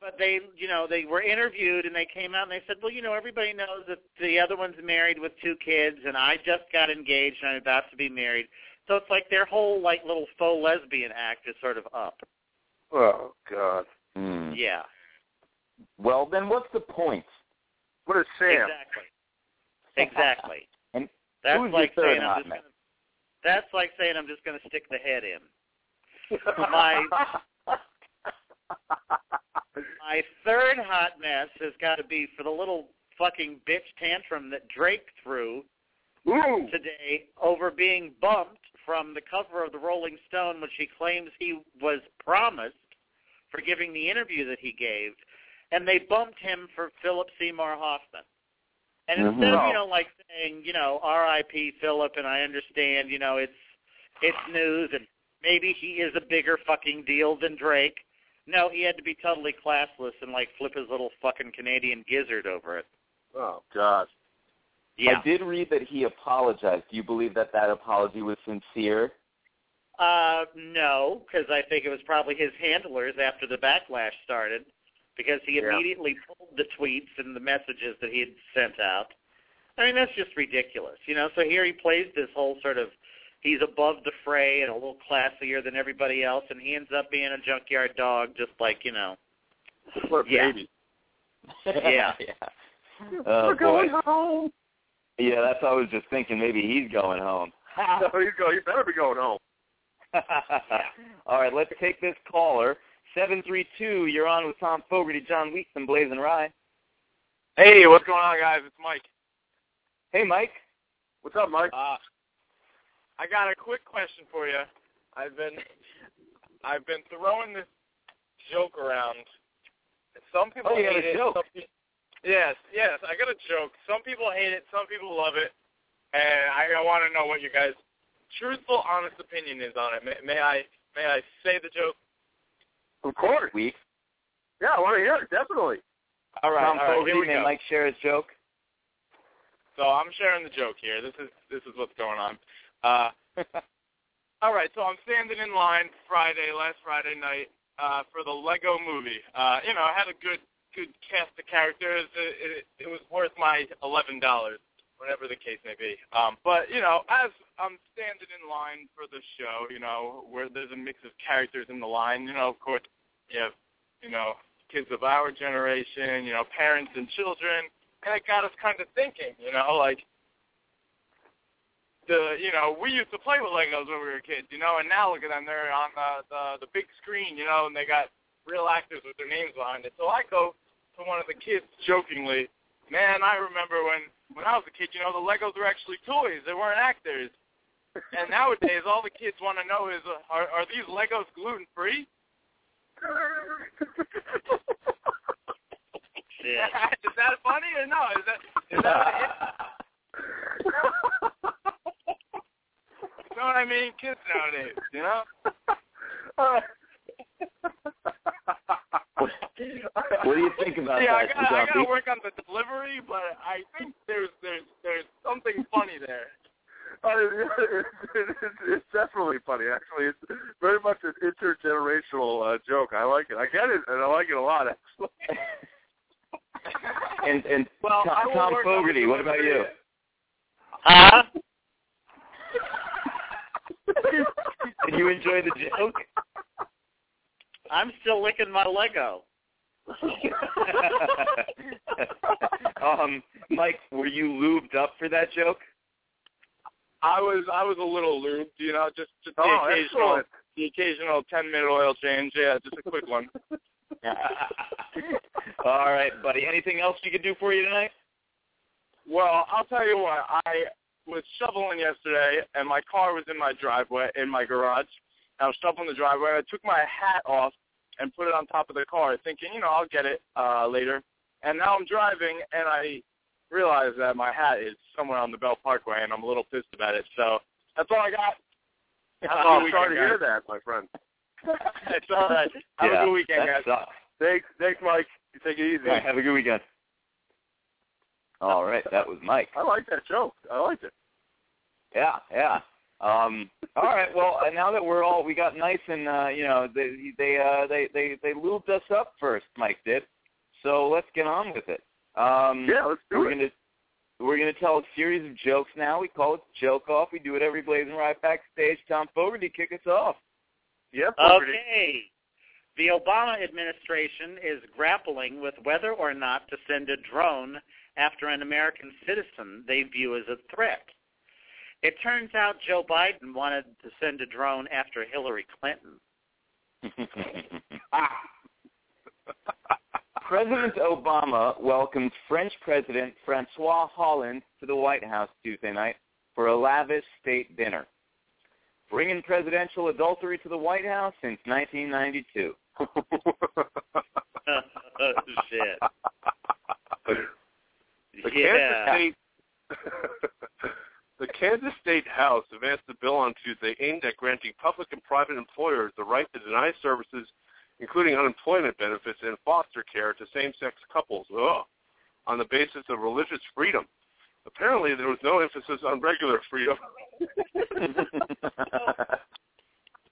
but they you know they were interviewed and they came out and they said, well you know everybody knows that the other one's married with two kids and I just got engaged and I'm about to be married. So it's like their whole like little faux lesbian act is sort of up. Oh God. Hmm. Yeah, Well, then what's the point? What is Sam? exactly, exactly. And That's who's like your third saying I'm hot just mess? gonna. That's like saying I'm just going to stick the head in. My my third hot mess has got to be for the little fucking bitch tantrum that Drake threw Ooh. today over being bumped from the cover of the Rolling Stone, which he claims he was promised for giving the interview that he gave, and they bumped him for Philip Seymour Hoffman. And Mhm. instead of you know like saying you know R.I.P. Philip, and I understand you know it's it's news and maybe he is a bigger fucking deal than Drake. No, he had to be totally classless and like flip his little fucking Canadian gizzard over it. Oh God. Yeah. I did read that he apologized. Do you believe that that apology was sincere? Uh, no, because I think it was probably his handlers after the backlash started, because he Yeah. immediately pulled the tweets and the messages that he had sent out. I mean, that's just ridiculous, you know. So here he plays this whole sort of he's above the fray and a little classier than everybody else, and he ends up being a junkyard dog, just like you know. What a Yeah. baby. Yeah. yeah. Oh We're going boy. home. Yeah, that's what I was just thinking. Maybe he's going home. There he's going. He better be going home. All right, let's take this caller. Seven three two. You're on with Tom Fogarty, John Weeks, and BlazinRy. Hey, what's going on, guys? It's Mike. Hey, Mike. What's up, Mike? Uh, I got a quick question for you. I've been I've been throwing this joke around. Some people Oh, you got hate it. joke. Some pe- yes, yes, I got a joke. Some people hate it. Some people love it. And I, I want to know what you guys' truthful, honest opinion is on it. May, may I may I say the joke? Of course. Weeks. Yeah, I want to hear it. Definitely. All right, Tom all right, here we May go. Mike share his joke? So I'm sharing the joke here. This is this is what's going on. Uh, all right, so I'm standing in line Friday, last Friday night, uh, for the Lego Movie. Uh, you know, I had a good good cast of characters. It, it, it was worth my eleven dollars, whatever the case may be. Um, but you know, as I'm standing in line for the show, you know, where there's a mix of characters in the line. You know, of course, you have you know kids of our generation, you know, parents and children and it got us kind of thinking, you know, like the you know we used to play with Legos when we were kids, you know, and now look at them, they're on the the, the big screen, you know, and they got real actors with their names behind it. So I go to one of the kids jokingly, man, I remember when when I was a kid, you know, the Legos were actually toys, they weren't actors. And nowadays, all the kids want to know is, uh, are are these Legos gluten free? Shit. is that funny or no? Is that is that? You know what I mean? Kids nowadays, you know? What do you think about yeah, I that, got I John got to work on the delivery, but I think there's there's there's something funny there. Uh, it's, it's, it's definitely funny. Actually, it's very much an intergenerational uh, joke. I like it. I get it, and I like it a lot. Actually. and and Well, Tom, Tom Fogarty, what about you? Huh? Did you enjoy the joke? I'm still licking my Lego. um, Mike, were you lubed up for that joke? I was I was a little lubed, you know, just just the Oh, occasional excellent. the occasional ten minute oil change. Yeah, just a quick one. All right, buddy. Anything else we could do for you tonight? Well, I'll tell you what. I was shoveling yesterday, and my car was in my driveway, in my garage. I was shoveling the driveway. I took my hat off and put it on top of the car, thinking, you know, I'll get it uh, later. And now I'm driving, and I realize that my hat is somewhere on the Belt Parkway, and I'm a little pissed about it. So that's all I got. Have a Oh, I'm sorry to weekend, hear that, my friend. it's all right. Have yeah, a good weekend, that guys. sucks. Thanks, thanks, Mike. You take it easy. All right, have a good weekend. All right, that was Mike. I like that joke. I liked it. Yeah, yeah. Um, all right. Well, uh, now that we're all we got nice and uh, you know they they uh, they they they lubed us up first. Mike did. So let's get on with it. Um, Yeah, let's do we're it. gonna we're gonna tell a series of jokes now. We call it joke off. We do it every BlazinRy backstage. Tom Fogarty, kick us off. Yep. Fogarty. Okay. The Obama administration is grappling with whether or not to send a drone after an American citizen they view as a threat. It turns out Joe Biden wanted to send a drone after Hillary Clinton. President Obama welcomed French President Francois Hollande to the White House Tuesday night for a lavish state dinner, bringing presidential adultery to the White House since 1992. oh, shit. The yeah. Kansas State The Kansas State House advanced a bill on Tuesday aimed at granting public and private employers the right to deny services, including unemployment benefits and foster care, to same-sex couples ugh, on the basis of religious freedom. Apparently, there was no emphasis on regular freedom.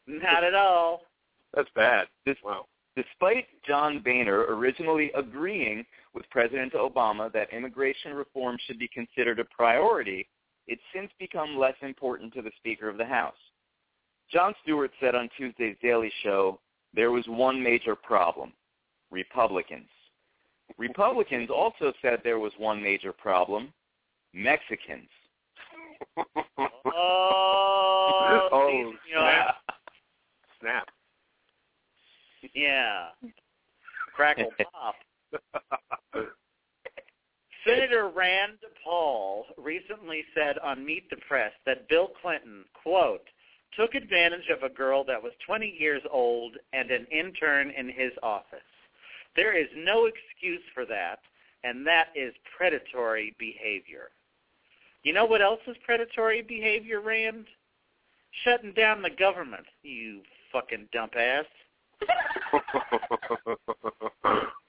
Not at all. That's bad. This- Wow. Despite John Boehner originally agreeing with President Obama that immigration reform should be considered a priority, it's since become less important to the Speaker of the House. Jon Stewart said on Tuesday's Daily Show there was one major problem Republicans. Republicans also said there was one major problem Mexicans. Oh, Oh, these- you know, snap. Snap. yeah. Crackle pop. Senator Rand Paul recently said on Meet the Press that Bill Clinton, quote, took advantage of a girl that was 20 years old and an intern in his office. There is no excuse for that, and that is predatory behavior. You know what else is predatory behavior, Rand? Shutting down the government, you fucking dump ass.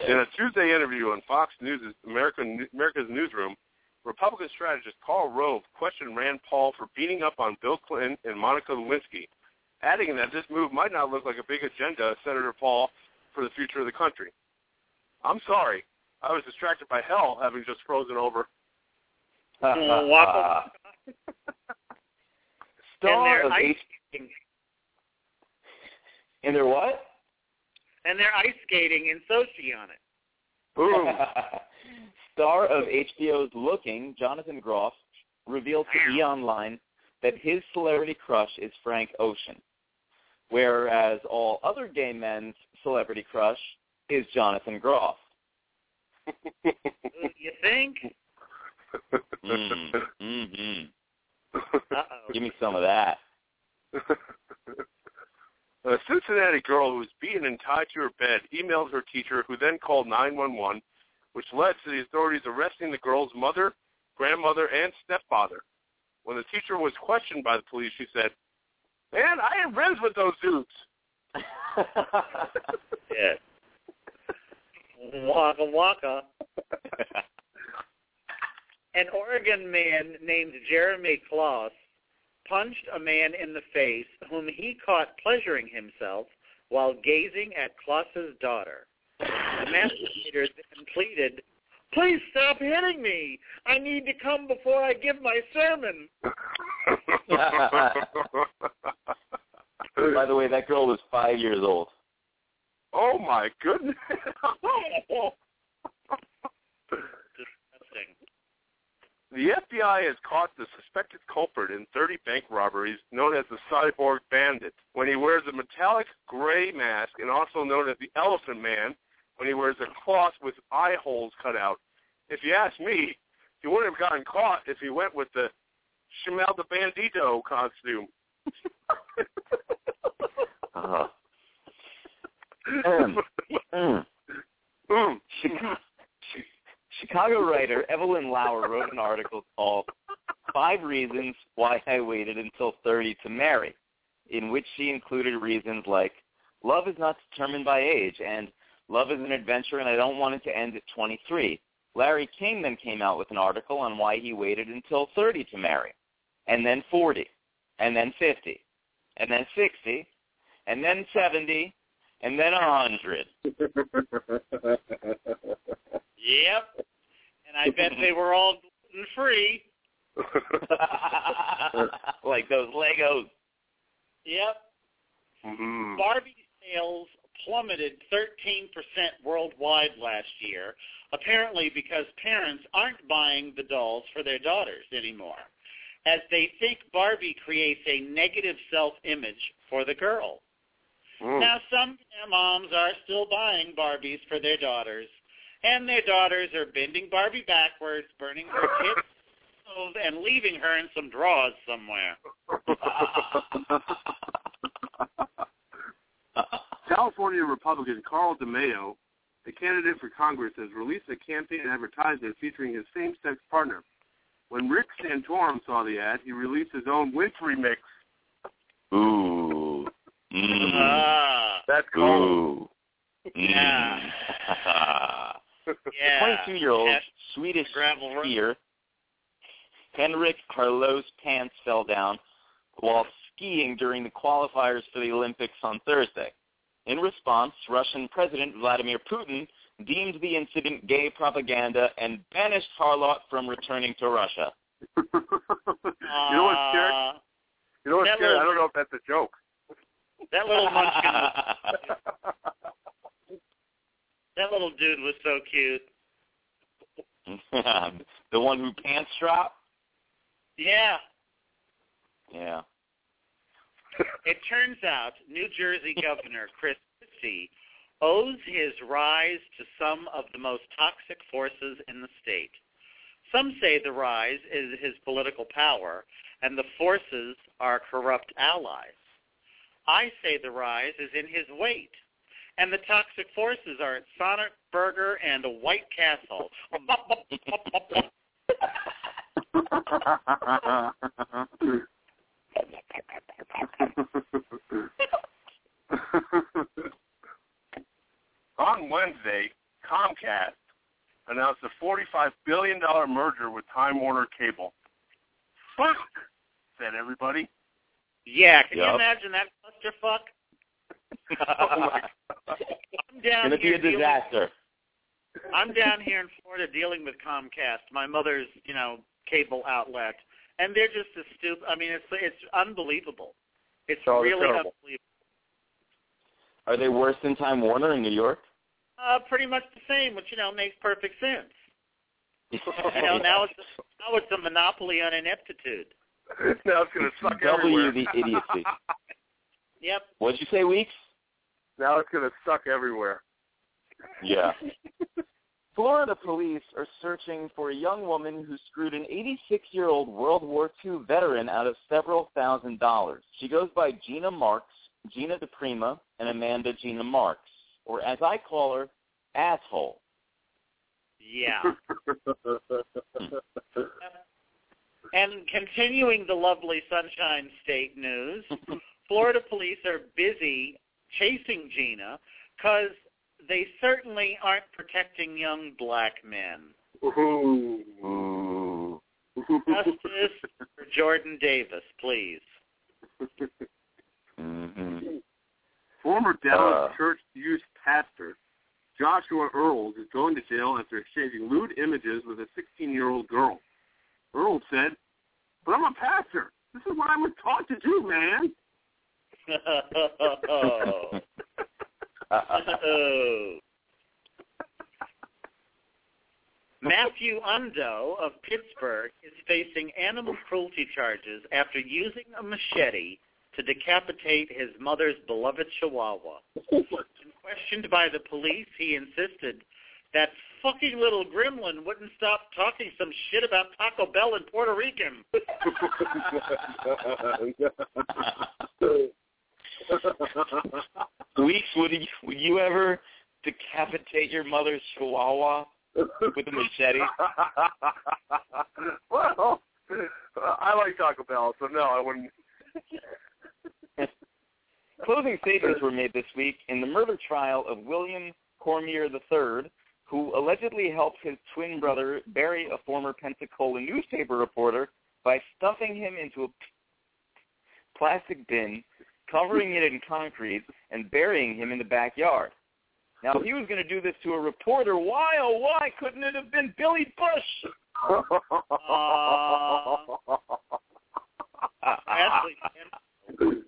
In a Tuesday interview on Fox News' American, America's Newsroom, Republican strategist Karl Rove questioned Rand Paul for beating up on Bill Clinton and Monica Lewinsky, adding that this move might not look like a big agenda Senator Paul for the future of the country. I'm sorry. I was distracted by hell having just frozen over. Star they're of H- and they're what? And they're ice skating in Sochi on it. Boom. Star of HBO's Looking, Jonathan Groff, revealed to E! Online that his celebrity crush is Frank Ocean, whereas all other gay men's celebrity crush is Jonathan Groff. You think? Mm, mm-hmm. Uh-oh. Give me some of that. A Cincinnati girl who was beaten and tied to her bed emailed her teacher, who then called 911, which led to the authorities arresting the girl's mother, grandmother, and stepfather. When the teacher was questioned by the police, she said, "Man, I am friends with those dudes." Yeah. Waka waka. An Oregon man named Jeremy Kloss punched a man in the face whom he caught pleasuring himself while gazing at Kloss's daughter. The masturbator then pleaded, Please stop hitting me. I need to come before I give my sermon. By the way, that girl was five years old. oh my goodness. The FBI has caught the suspected culprit in 30 bank robberies known as the Cyborg Bandit when he wears a metallic gray mask and also known as the Elephant Man when he wears a cloth with eye holes cut out. If you ask me, he wouldn't have gotten caught if he went with the Shimal the Bandito costume. Uh-huh. Mm. Mm. Mm. Chicago, Chicago writer Evelyn Lauer wrote an article called Five Reasons Why I Waited Until 30 to Marry, in which she included reasons like, love is not determined by age, and love is an adventure and I don't want it to end at 23. Larry King then came out with an article on why he waited until 30 to marry, and then 40, and then 50, and then 60, and then 70, and then a 100. Yep. And I bet they were all gluten free. like those Legos. Yep. Mhm. Barbie sales plummeted 13% worldwide last year, apparently because parents aren't buying the dolls for their daughters anymore, as they think Barbie creates a negative self-image for the girl. Mm. Now, some moms are still buying Barbies for their daughters, and their daughters are bending Barbie backwards, burning her tits and leaving her in some drawers somewhere. California Republican Carl DeMaio, a candidate for Congress, has released a campaign advertisement featuring his same-sex partner. When Rick Santorum saw the ad, he released his own Wintry mix. Mm. Ah, That's. Ooh. Yeah. Yeah. 22-year-old Yes, Swedish skier Henrik Harlaut's pants fell down while skiing during the qualifiers for the Olympics on Thursday. In response, Russian President Vladimir Putin deemed the incident gay propaganda and banished Harlaut from returning to Russia. you know what's scary? You know what's scary? I don't know if that's a joke. That little munchkin, that little dude was so cute. the one who pants drop? Yeah. Yeah. It turns out New Jersey Governor Chris Christie owes his rise to some of the most toxic forces in the state. Some say the rise is his political power, and the forces are corrupt allies. I say the rise is in his weight, and the toxic forces are at Sonic Burger and a White Castle. On Wednesday, Comcast announced a $45 billion merger with Time Warner Cable. Fuck, said everybody. yeah, can you imagine that clusterfuck? Oh my God. I'm down Gonna be here a dealing- disaster. I'm down here in Florida dealing with Comcast, my mother's, you know, cable outlet, and they're just as stupid. I mean, it's it's unbelievable. It's Oh, really terrible. unbelievable. Are they worse than Time Warner in New York? Uh, pretty much the same, which you know makes perfect sense. You know, now it's now it's a monopoly on ineptitude. now it's going to suck W everywhere. the idiocy. Yep. What'd you say, Weeks? now it's going to suck everywhere. Yeah. Florida police are searching for a young woman who screwed an 86-year-old World War II veteran out of several thousand dollars. She goes by Gina Marks, Gina DePrima, and Amanda Gina Marks, or as I call her, asshole. Yeah. And continuing the lovely Sunshine State news, Florida police are busy chasing Gina because they certainly aren't protecting young black men. Ooh. Ooh. Justice for Jordan Davis, please. Mm-hmm. Former Dallas Uh. Church Youth pastor Joshua Earls is going to jail after exchanging lewd images with a 16-year-old girl. Earls said, "But I'm a pastor. This is what I was taught to do, man." Matthew Undo of Pittsburgh is facing animal cruelty charges after using a machete to decapitate his mother's beloved chihuahua. When questioned by the police, he insisted that fucking little gremlin wouldn't stop talking some shit about Taco Bell in Puerto Rican. Weeks, would you, would you ever decapitate your mother's chihuahua with a machete? well, I like Taco Bell, so no, I wouldn't. Closing statements were made this week in the murder trial of William Cormier III, who allegedly helped his twin brother bury a former Pensacola newspaper reporter by stuffing him into a plastic bin, covering it in concrete, and burying him in the backyard. Now, if he was going to do this to a reporter, why, oh, why couldn't it have been Billy Bush? Ashley,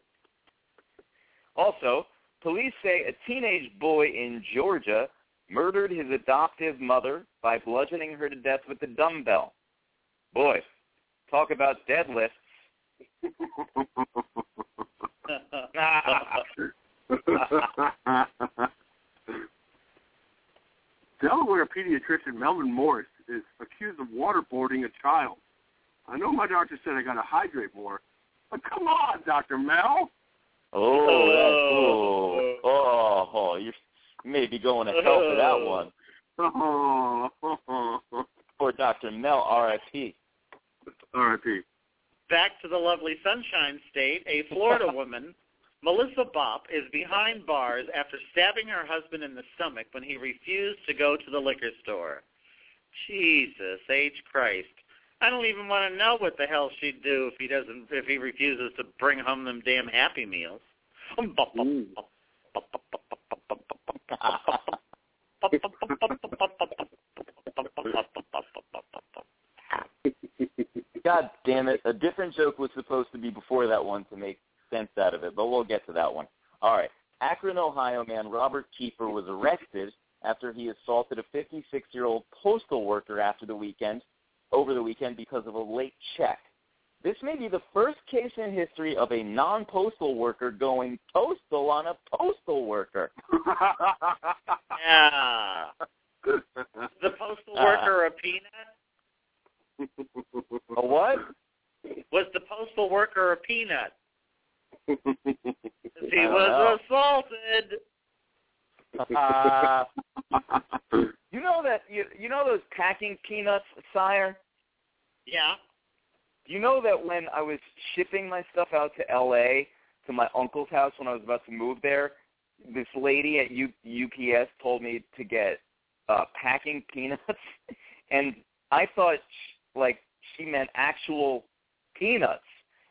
Also, police say a teenage boy in Georgia murdered his adoptive mother by bludgeoning her to death with a dumbbell. Boy, talk about deadlifts. Delaware pediatrician Melvin Morris is accused of waterboarding a child. I know my doctor said I got to hydrate more, but come on, Dr. Mel. Oh, that's, oh, oh, oh, you're maybe going to hell for that one. Oh, Poor Dr. Mel, R.I.P. R.I.P. Back to the lovely Sunshine State, a Florida woman, Melissa Bopp, is behind bars after stabbing her husband in the stomach when he refused to go to the liquor store. Jesus H. Christ. I don't even want to know what the hell she'd do if he doesn't if he refuses to bring home them damn happy meals. God damn it. A different joke was supposed to be before that one to make sense out of it, but we'll get to that one. All right. Akron, Ohio man Robert Kiefer was arrested after he assaulted a 56-year-old postal worker after the weekend, over the weekend because of a late check. This may be the first case in history of a non-postal worker going postal on a postal worker. Yeah. The postal worker a peanut? A what? Was the postal worker a peanut? He I don't was assaulted. Uh, you know that you you know those packing peanuts, sire. Yeah. You know that when I was shipping my stuff out to L.A. to my uncle's house when I was about to move there, this lady at U- UPS told me to get uh packing peanuts, and I thought sh- like she meant actual peanuts.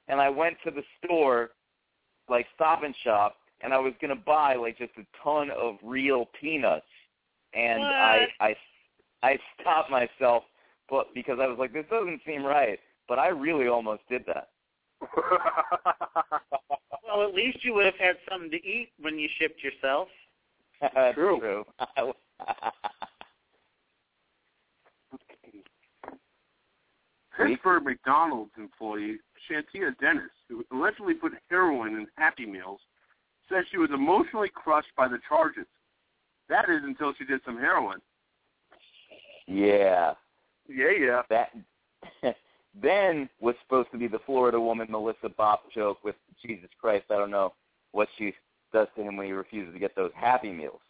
And I went to the store, like Stop and Shop, and I was gonna buy like just a ton of real peanuts, and I I I stopped myself, but because I was like, this doesn't seem right. But I really almost did that. Well, at least you would have had something to eat when you shipped yourself. That's True. true. Pittsburgh McDonald's employee Shantia Dennis, who allegedly put heroin in Happy Meals, says she was emotionally crushed by the charges. That is until she did some heroin. yeah, Yeah, yeah. that then was supposed to be the Florida woman Melissa Bopp joke with Jesus Christ. I don't know what she does to him when he refuses to get those Happy Meals.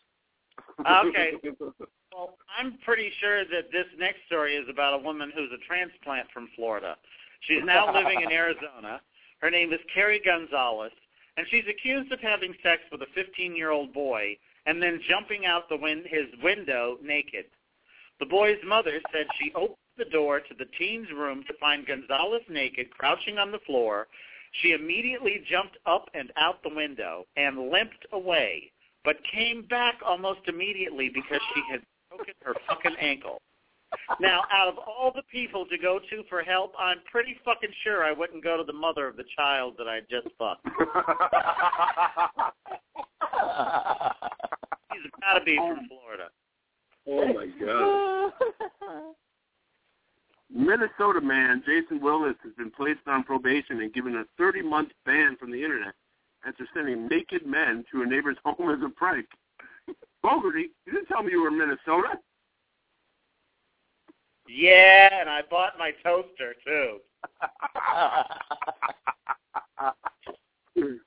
Okay. Well, I'm pretty sure that this next story is about a woman who's a transplant from Florida. She's now living in Arizona. Her name is Carrie Gonzalez, and she's accused of having sex with a 15-year-old boy and then jumping out the win- his window naked. The boy's mother said she opened the door to the teen's room to find Gonzalez naked, crouching on the floor. She immediately jumped up and out the window and limped away, but came back almost immediately because she had broken her fucking ankle. Now, out of all the people to go to for help, I'm pretty fucking sure I wouldn't go to the mother of the child that I just fucked. He's got to be from Florida. oh my god. Minnesota man Jason Willis has been placed on probation and given a 30-month ban from the internet after sending naked men to a neighbor's home as a prank. Fogarty, you didn't tell me you were in Minnesota. Yeah, and I bought my toaster too.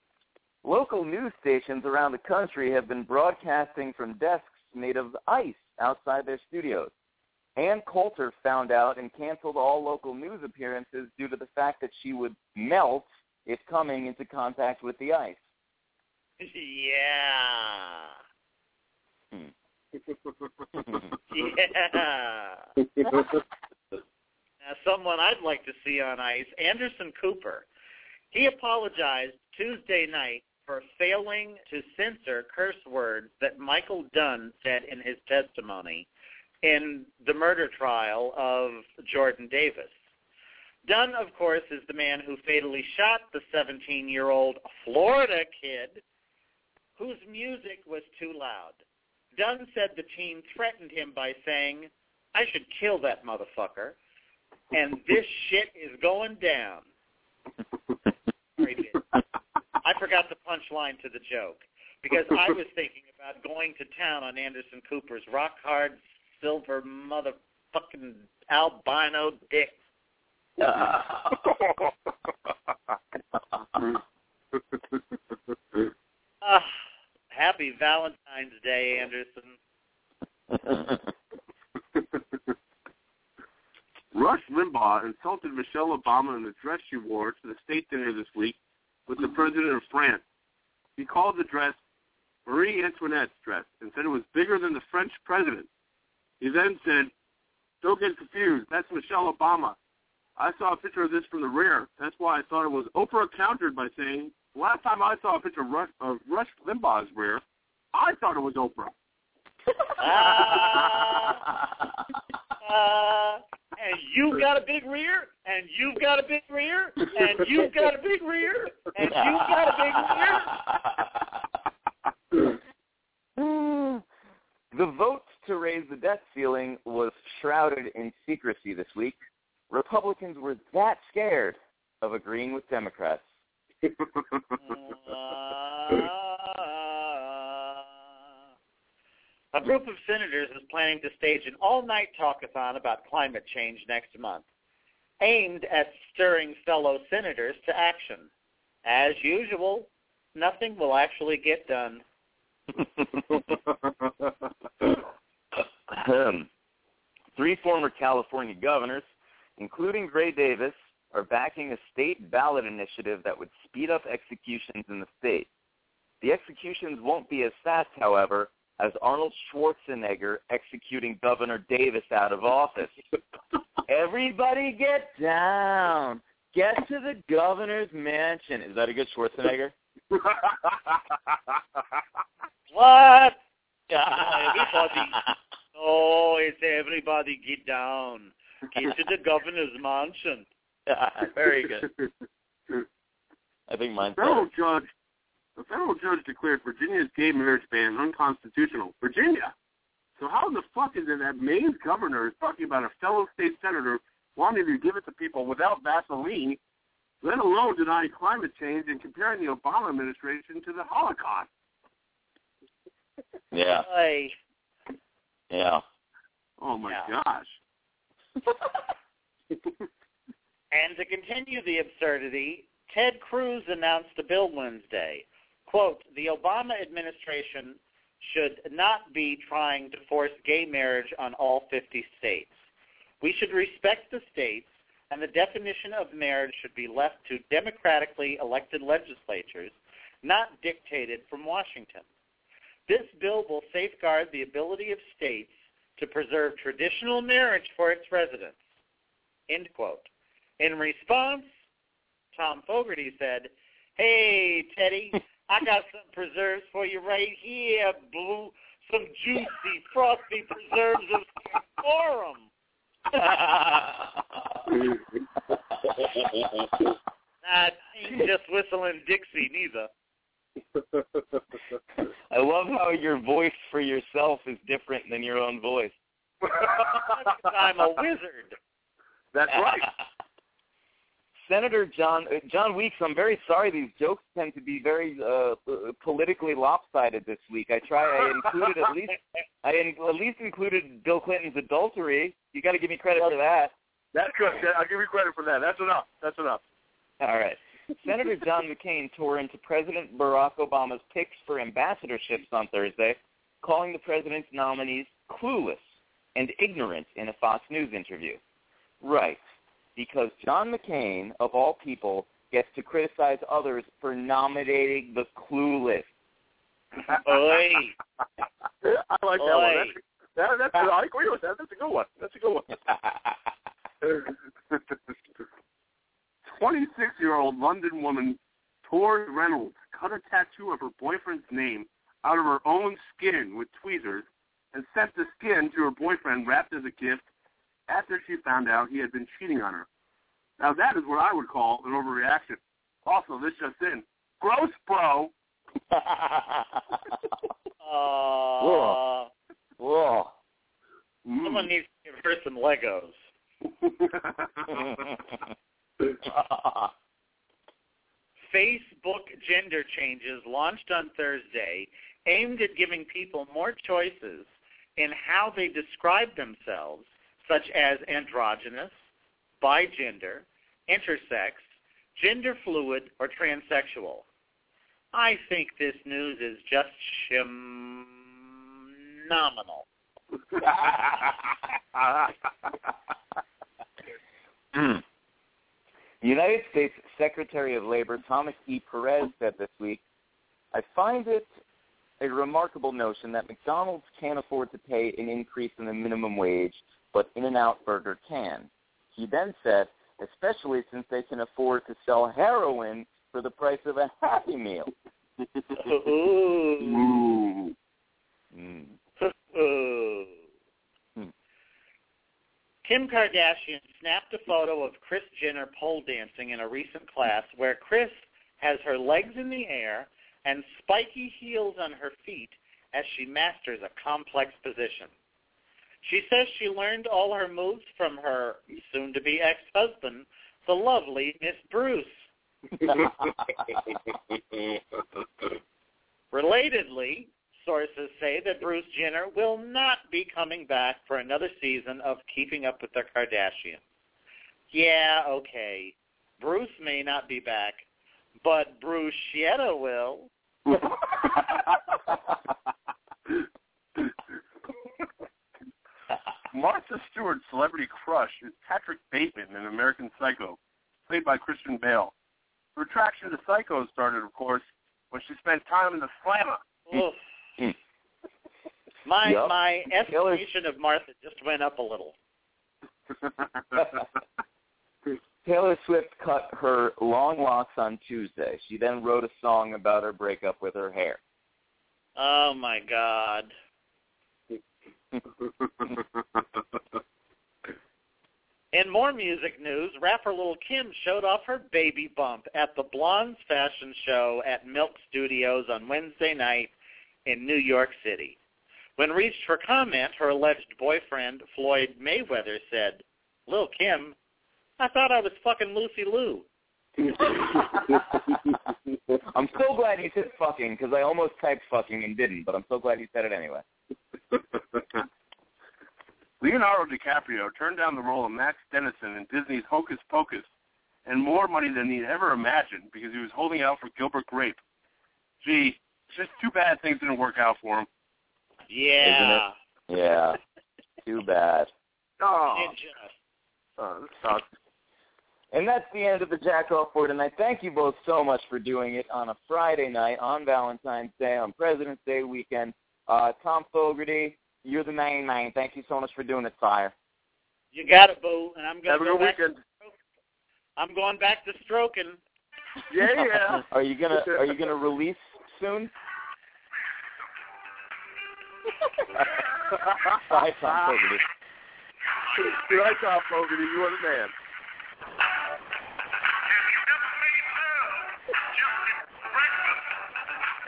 Local news stations around the country have been broadcasting from desks made of ice outside their studios. Ann Coulter found out and canceled all local news appearances due to the fact that she would melt if coming into contact with the ice. yeah. Hmm. Yeah. Now, someone I'd like to see on ice, Anderson Cooper. He apologized Tuesday night for failing to censor curse words that Michael Dunn said in his testimony in the murder trial of Jordan Davis. Dunn, of course, is the man who fatally shot the 17-year-old Florida kid whose music was too loud. Dunn said the teen threatened him by saying, I should kill that motherfucker, and this shit is going down. I forgot the punchline to the joke because I was thinking about going to town on Anderson Cooper's rock hard silver motherfucking albino dick. Ah, happy Valentine's Day, Anderson. Rush Limbaugh insulted Michelle Obama in the dress she wore to the state dinner this week with the president of France. He called the dress Marie Antoinette's dress and said it was bigger than the French president. He then said, don't get confused, that's Michelle Obama. I saw a picture of this from the rear. That's why I thought it was Oprah countered by saying, last time I saw a picture of Rush, of Rush Limbaugh's rear, I thought it was Oprah. Ah, uh, and you've got a big rear, and you've got a big rear, and you've got a big rear, and you've got a big rear. The vote to raise the debt ceiling was shrouded in secrecy this week. Republicans were that scared of agreeing with Democrats. A group of senators is planning to stage an all-night talkathon about climate change next month, aimed at stirring fellow senators to action. As usual, nothing will actually get done. Three former California governors, including Gray Davis, are backing a state ballot initiative that would speed up executions in the state. The executions won't be as fast, however, as Arnold Schwarzenegger executing Governor Davis out of office. Everybody get down. Get to the governor's mansion. Is that a good Schwarzenegger? What? Everybody. Oh, it's everybody get down. Get to the governor's mansion. Very good. I think mine's federal better. judge, a federal judge declared Virginia's gay marriage ban unconstitutional. Virginia. So how the fuck is it that Maine's governor is talking about a fellow state senator wanting to give it to people without Vaseline, let alone denying climate change and comparing the Obama administration to the Holocaust? Yeah, Hey, yeah. Oh my Yeah. gosh. And to continue the absurdity, Ted Cruz announced a bill Wednesday. Quote, the Obama administration should not be trying to force gay marriage on all 50 states. We should respect the states, and the definition of marriage should be left to democratically elected legislatures, not dictated from Washington. This bill will safeguard the ability of states to preserve traditional marriage for its residents. End quote. In response, Tom Fogarty said, Hey, Teddy, I got some preserves for you right here, Blue. Some juicy, frosty preserves of Forum. Not just whistling Dixie neither. I love how your voice for yourself is different than your own voice. I'm a wizard. That's right. Senator John uh, John Weeks, I'm very sorry. These jokes tend to be very uh, politically lopsided this week. I try. I included at least. I in, at least included Bill Clinton's adultery. You got to give me credit for that. That's good. I'll give you credit for that. That's enough. That's enough. All right. Senator John McCain tore into President Barack Obama's picks for ambassadorships on Thursday, calling the president's nominees clueless and ignorant in a Fox News interview. Right, because John McCain, of all people, gets to criticize others for nominating the clueless. Oi. I like that one. That's, that, that's, I agree with that. That's a good one. That's a good one. 26-year-old London woman Tori Reynolds cut a tattoo of her boyfriend's name out of her own skin with tweezers and sent the skin to her boyfriend wrapped as a gift after she found out he had been cheating on her. Now that is what I would call an overreaction. Also, this just in. Gross, bro. Uh, Whoa. Mm. someone needs to give her some Legos. Facebook gender changes launched on Thursday aimed at giving people more choices in how they describe themselves, such as androgynous, bigender, intersex, gender fluid, or transsexual. I think this news is just phenomenal. Mm. United States Secretary of Labor Thomas E. Perez said this week, I find it a remarkable notion that McDonald's can't afford to pay an increase in the minimum wage, but In-N-Out Burger can. He then said, especially since they can afford to sell heroin for the price of a Happy Meal. Ooh. Ooh. Mm. Hmm. Kim Kardashian snapped a photo of Kris Jenner pole dancing in a recent class where Kris has her legs in the air and spiky heels on her feet as she masters a complex position. She says she learned all her moves from her soon-to-be ex-husband, the lovely Miss Bruce. Relatedly, sources say that Bruce Jenner will not be coming back for another season of Keeping Up with the Kardashians. Yeah, okay. Bruce may not be back, but Bruce Bruschetta will. Martha Stewart's celebrity crush is Patrick Bateman in American Psycho, played by Christian Bale. Her attraction to Psycho started, of course, when she spent time in the slammer. Hmm. My Yep. my Taylor- estimation of Martha just went up a little. Taylor Swift cut her long locks on Tuesday. She then wrote a song about her breakup with her hair. Oh my God. In more music news, rapper Lil Kim showed off her baby bump at the Blonds fashion show at Milk Studios on Wednesday night in New York City. When reached for comment, her alleged boyfriend, Floyd Mayweather, said, Lil Kim, I thought I was fucking Lucy Liu. I'm so glad he said fucking because I almost typed fucking and didn't, but I'm so glad he said it anyway. Leonardo DiCaprio turned down the role of Max Dennison in Disney's Hocus Pocus and more money than he'd ever imagined because he was holding out for Gilbert Grape. Gee, it's just too bad things didn't work out for him. Yeah. Yeah. Too bad. Oh, oh this sucks. And that's the end of the Jack Off for tonight. Thank you both so much for doing it on a Friday night, on Valentine's Day, on President's Day weekend. Uh, Tom Fogarty, You're the main man. Thank you so much for doing it, Sire. You got it, boo. And I'm Have gonna a go good back. weekend. I'm going back to stroking. Yeah, yeah. Are you gonna Are you gonna release soon? Bye, Tom Fogarty. Good night, Tom Fogarty. You are the man.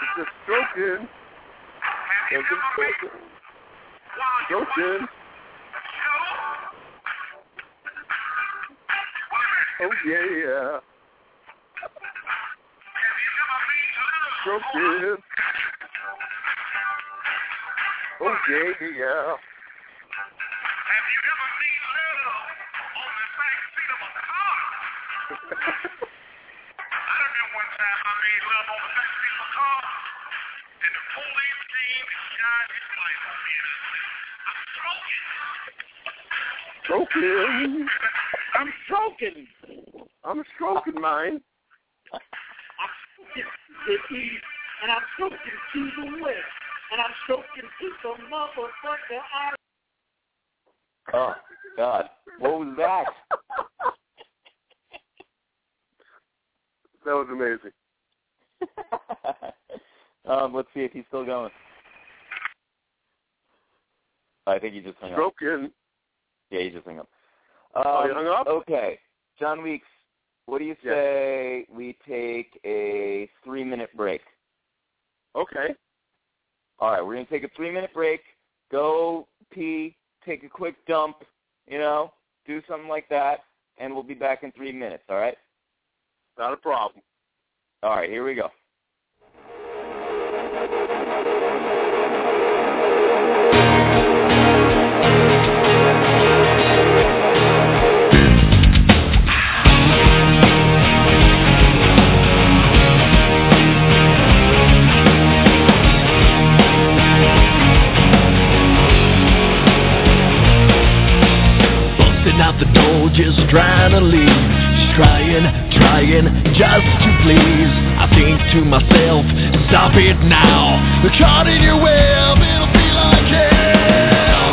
It's just stroking. Stroking. Stroking. Oh, yeah, yeah. Stroking. Oh, yeah, yeah. I'm stroking. I'm stroking mine. I'm stroking the east, and I'm stroking to the west, and I'm stroking to the motherfucker out. Oh God, what was that? That was amazing. um, let's see if he's still going. I think he just hung up. Yeah, he just hung up. Um, Oh, he hung up? Okay, John Weeks. What do you Yes. say we take a three-minute break? Okay. All right, we're gonna take a three-minute break. Go pee, take a quick dump, you know, do something like that, and we'll be back in three minutes. All right. Not a problem. All right, here we go. The door, just trying to leave. Just trying, trying, just to please. I think to myself, stop it now. We're caught in your web, it'll be like hell.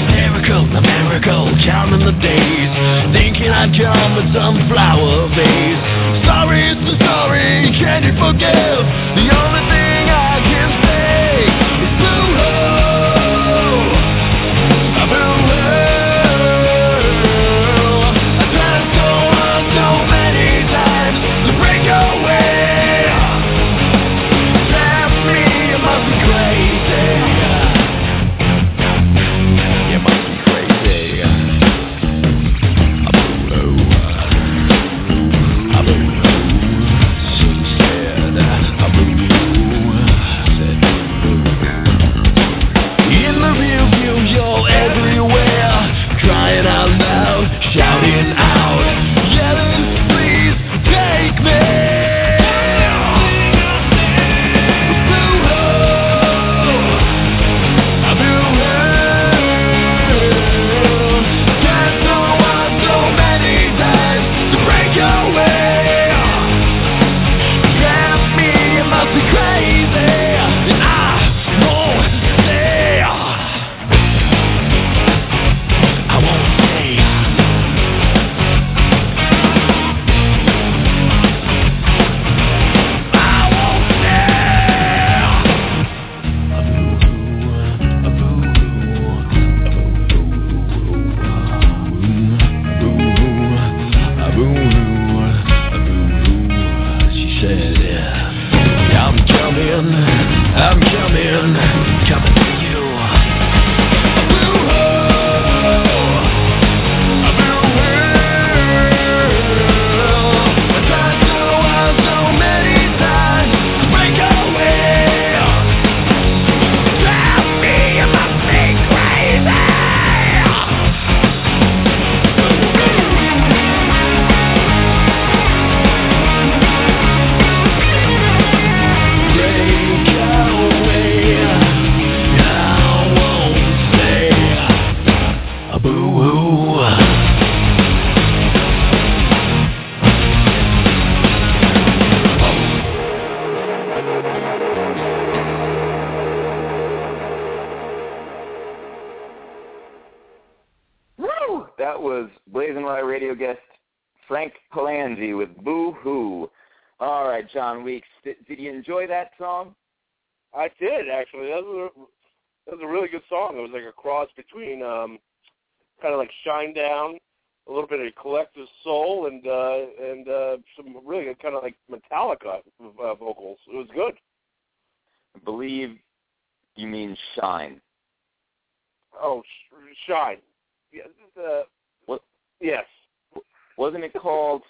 Hysterical, Americal, counting the days. Thinking I'd come with some flower vase. Sorry, the story, can you forgive? The only John Weeks, did, did you enjoy that song? I did actually. That was a, that was a really good song. It was like a cross between um kind of like Shinedown, a little bit of collective soul, and uh and uh some really good kind of like Metallica uh, vocals. It was good. I believe you mean Shine. Oh, sh- Shine. Yeah, uh, What? yes. Wasn't it called?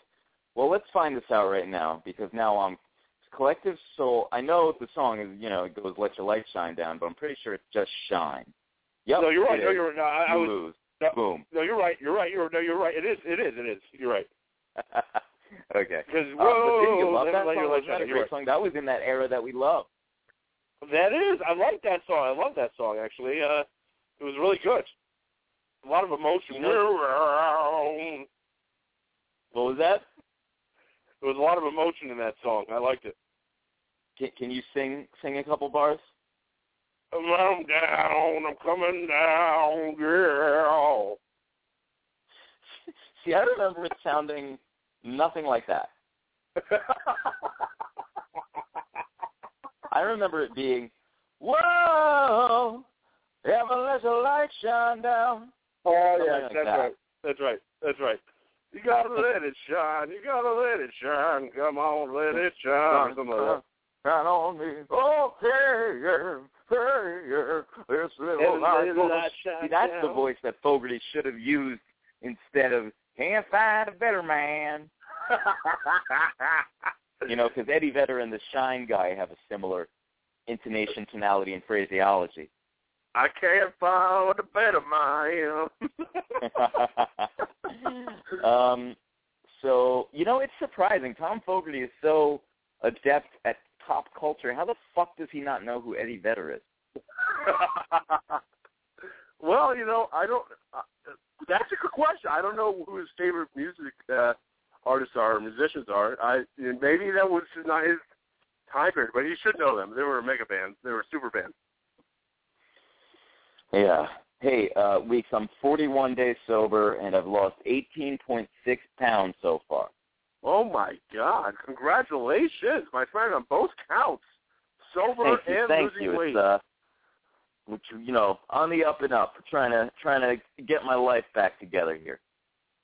Well, let's find this out right now because now I'm Collective Soul. I know the song is, you know, it goes "Let Your Light Shine Down," but I'm pretty sure it's just "Shine." Yep. no, you're right. No, you're no, I, I was lose. no, Boom. no, you're right. You're right. You're no, you're right. It is. It is. It is. You're right. okay. Because Uh, but didn't you love that song? Wasn't that a great right. song? That was in that era that we love. That is. I like that song. I love that song actually. Uh, it was really good. A lot of emotion. You There What was that? Was a lot of emotion in that song. I liked it. Can, can you sing sing a couple bars? I'm down. I'm coming down, girl. See, I remember it sounding nothing like that. I remember it being, "Whoa, ever let your light shine down." Oh yeah, like that's that. right. That's right. That's right. You gotta let it shine. You gotta let it shine. Come on, let it shine. Come on. Shine on me. Okay, yeah, yeah. This little light little will- light shine See, that's the voice that Fogerty should have used instead of "Can't find a better man." You know, because Eddie Vedder and the Shine guy have a similar intonation, tonality, and phraseology. I can't find a better man. um, so you know, it's surprising. Tom Fogerty is so adept at pop culture. How the fuck does he not know who Eddie Vedder is? well, you know, I don't. Uh, that's a good question. I don't know who his favorite music uh, artists are, or musicians are. I maybe that was not his time period, but he should know them. They were a mega band. They were a super band. Yeah. Hey, uh, Weeks, I'm 41 days sober, and I've lost 18.6 pounds so far. Oh my God! Congratulations, my friend, on both counts, sober Thank you, and thank losing you. weight. It's, uh, which, you know, on the up and up, trying to trying to get my life back together here.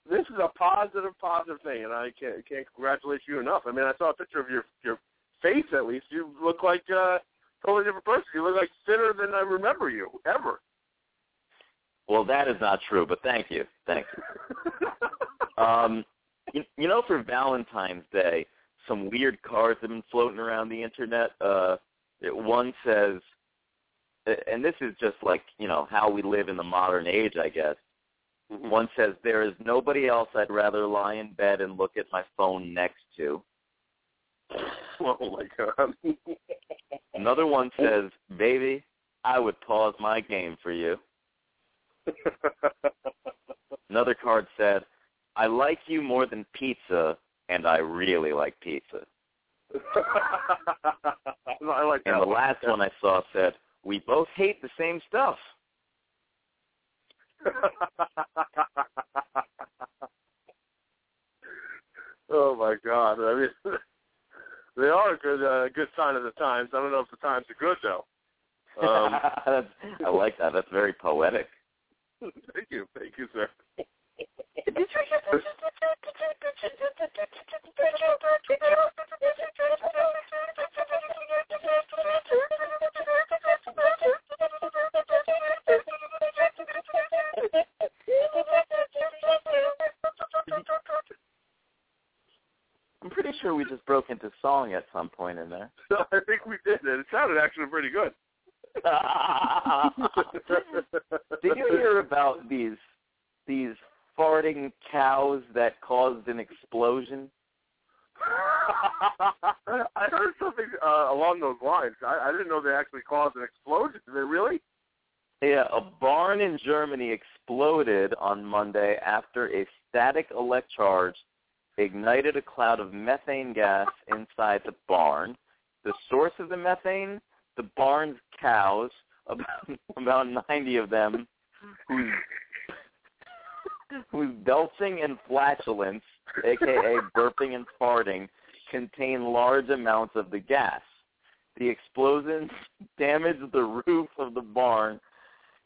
this is a positive, positive thing, and I can't can't congratulate you enough. I mean, I saw a picture of your your face. At least you look like uh, a totally different person. You look like thinner than I remember you ever. Well, that is not true, but thank you, thank you. Um, you, you know, for Valentine's Day, some weird cards have been floating around the internet. Uh, it, one says, and this is just like you know how we live in the modern age, I guess. One says, "There is nobody else I'd rather lie in bed and look at my phone next to." oh my God. Another one says, "Baby, I would pause my game for you." Another card said, "I like you more than pizza, and I really like pizza." I like that. And the one. last one I saw said, "We both hate the same stuff." oh my God! I mean, they are a good uh, good sign of the times. I don't know if the times are good though. Um, I like that. That's very poetic. Thank you, thank you, sir. I'm pretty sure we just broke into song at some point in there. I think we did it. It sounded actually pretty good. Did you hear about these these farting cows that caused an explosion? I heard something uh, along those lines. I, I didn't know they actually caused an explosion. Did they really? Yeah, a barn in Germany exploded on Monday after a static electric charge ignited a cloud of methane gas inside the barn. The source of the methane, the barn's cows, about about 90 of them, whose whose belching and flatulence, aka burping and farting, contain large amounts of the gas. The explosions damaged the roof of the barn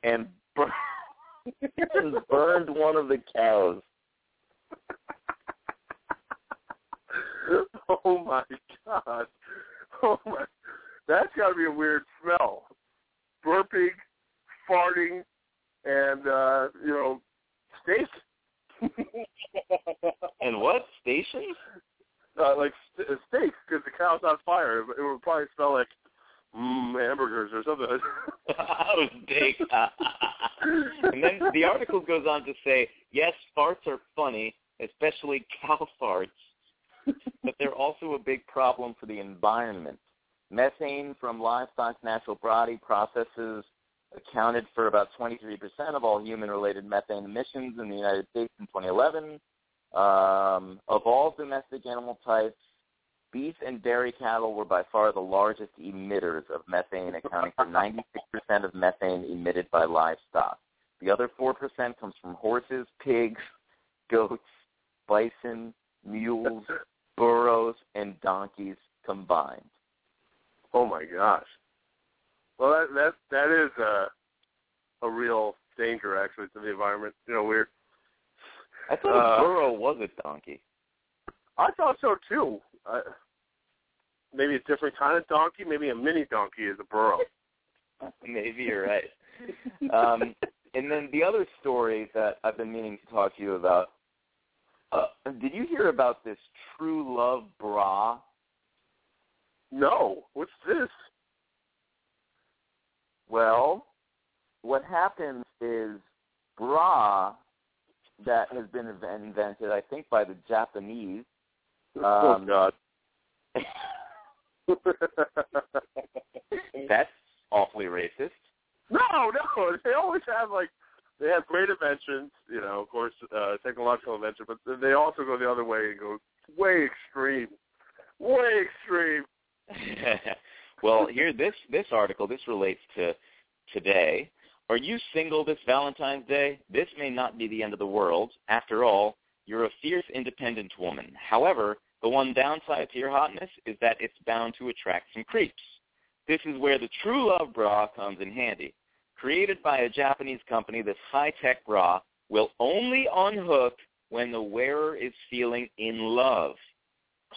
and bur- burned one of the cows. oh my god. Oh my. That's got to be a weird smell. Burping, farting, and uh, you know, steak. and what station? Uh, like st- uh, steak because the cow's on fire. It would probably smell like mm, hamburgers or something. oh, steak. and then the article goes on to say, yes, farts are funny, especially cow farts, but they're also a big problem for the environment. Methane from livestock's natural body processes accounted for about 23% of all human-related methane emissions in the United States in 2011. Um, of all domestic animal types, beef and dairy cattle were by far the largest emitters of methane, accounting for 96% of methane emitted by livestock. The other 4% comes from horses, pigs, goats, bison, mules, burros, and donkeys combined. Oh my gosh. Well, that that that is a a real danger actually to the environment. You know, we're. I thought Uh, a burro was a donkey. I thought so too. Uh, maybe a different kind of donkey. Maybe a mini donkey is a burro. Maybe you're right. Um, and then the other story that I've been meaning to talk to you about. Uh, did you hear about this True Love bra? No, what's this? Well, what happens is bra that has been invented, I think, by the Japanese. oh Um, God. That's awfully racist. no, no. They always have like they have great inventions. You know, of course, uh, technological invention, but they also go the other way and go way extreme, way extreme. well, here this this article this relates to today. Are you single this Valentine's Day? This may not be the end of the world. After all, you're a fierce, independent woman. However, the one downside to your hotness is that it's bound to attract some creeps. This is where the True Love bra comes in handy. Created by a Japanese company, this high-tech bra will only unhook when the wearer is feeling in love.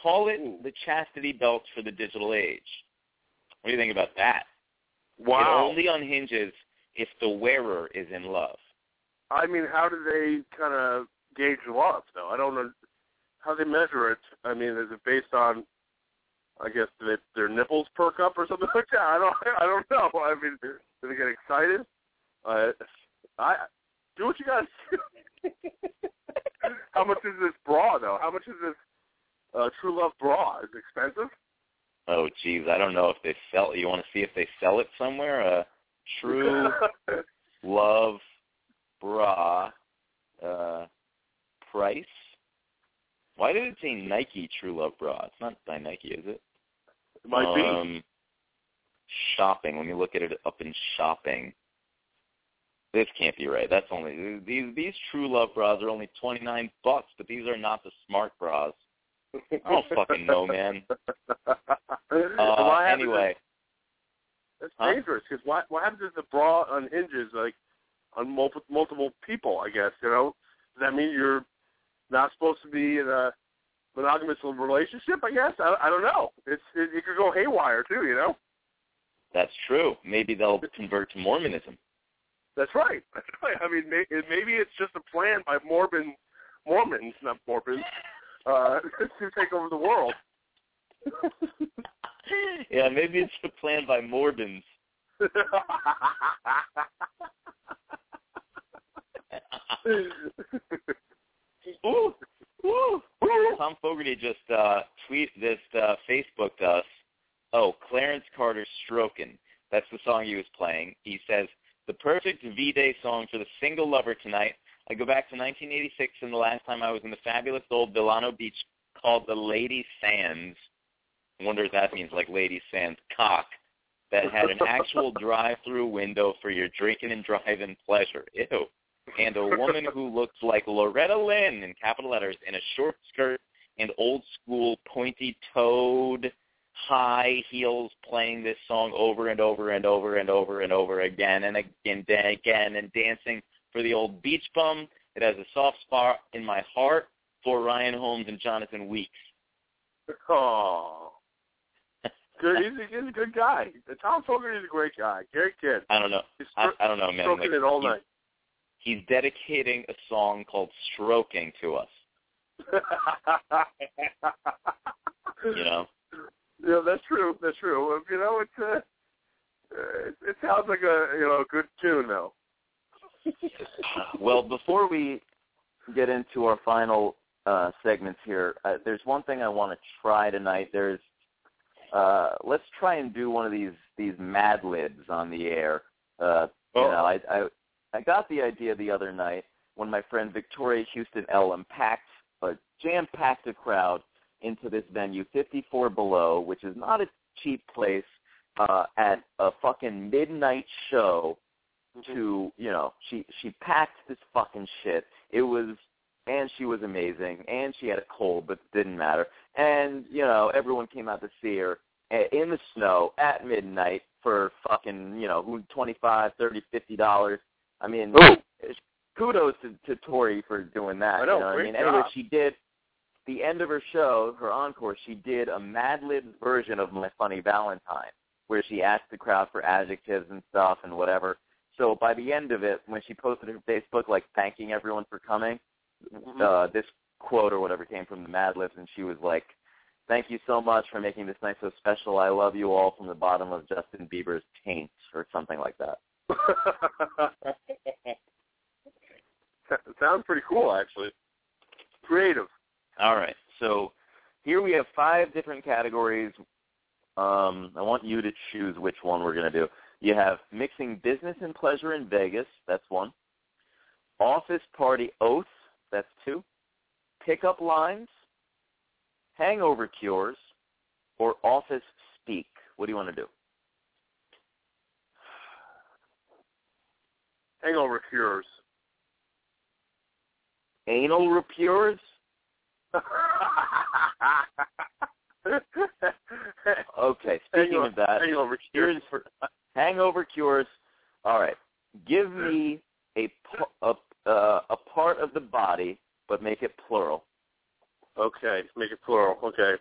Call it the chastity belt for the digital age. What do you think about that? Wow. It only unhinges if the wearer is in love. I mean, how do they kind of gauge love, though? I don't know how they measure it. I mean, is it based on, I guess, do they, their nipples perk up or something like that? I don't, I don't know. I mean, do they get excited? Uh, I do what you do. how much is this bra, though? How much is this uh, True Love bra? Is expensive? Oh, geez, I don't know if they sell. You want to see if they sell it somewhere? A True Love bra uh, price. Why did it say Nike True Love bra? It's not by Nike, is it? it might be. um, Shopping. Let me look at it up in shopping. This can't be right. That's only these these True Love bras are only twenty nine bucks, but these are not the smart bras. I don't fucking know, man. Uh, anyway, That's Huh? dangerous because what what happens if the bra unhinges like on multiple multiple people? I guess you know. Does that mean you're not supposed to be in a monogamous relationship? I guess I, I don't know. It's it, it could go haywire too. You know. that's true. Maybe they'll convert to Mormonism. That's right. That's right. I mean, may, maybe it's just a plan by Mormon Mormons, not Mormons, uh, to take over the world. yeah, maybe it's a plan by Morbins. Ooh, ooh. Tom Fogarty just uh, tweet this uh, Facebooked us. Oh, Clarence Carter's "Strokin." That's the song he was playing. He says the perfect V-Day song for the single lover tonight. I go back to 1986 and the last time I was in the fabulous old Delano Beach called the Lady Sands. I wonder if that means like Lady Sands cock that had an actual drive-through window for your drinking and driving pleasure. Ew. and a woman who looks like Loretta Lynn in capital letters in a short skirt and old school pointy toed high heels playing this song over and over and over and over and over again and again and again and dancing for the old beach bum. It has a soft spot in my heart for Ryan Holmes and Jonathan Weeks. Oh. Good. He's a, he's a good guy. Tom Fogarty's a great guy. Great kid. I don't know. He's I, I don't know, man. stroking Like, it all he's, night. he's dedicating a song called "Stroking" to us. You know. Yeah, that's true. That's true. You know, it's uh, uh, it sounds like a you know a good tune though. Well, before we get into our final uh, segments here, uh, there's one thing I want to try tonight. There's uh, let's try and do one of these these Mad Libs on the air. Uh, you Oh. know, I, I I got the idea the other night when my friend Victoria Houston Ellum packed a jam packed a crowd into this venue, 54 Below, which is not a cheap place, uh, at a fucking midnight show Mm-hmm. to you know she she packed this fucking shit. It was and she was amazing and she had a cold but it didn't matter. And you know everyone came out to see her eh, in the snow at midnight for fucking you know who twenty five thirty fifty dollars. I mean Ooh. kudos to to tori for doing that I know, you know what i mean? Anyway she did the end of her show her encore she did a mad libs version of my funny valentine where she asked the crowd for adjectives and stuff and whatever so by the end of it, when she posted her Facebook, like thanking everyone for coming, Mm-hmm. uh, this quote or whatever came from the Mad Libs, and she was like, "Thank you so much for making this night so special. I love you all from the bottom of Justin Bieber's taint," or something like that. Sounds pretty cool, actually. Creative. All right, so here we have five different categories. Um, I want you to choose which one we're going to do. You have mixing business and pleasure in Vegas. That's one. Office party oath. That's two. Pickup lines. Hangover cures. Or office speak. What do you want to do? Hangover cures. Anal repures. Okay. Speaking hangover, of that, hangover cures. here's hangover cures. All right. Give me a a uh, a part of the body, but make it plural. Okay, make it plural. Okay.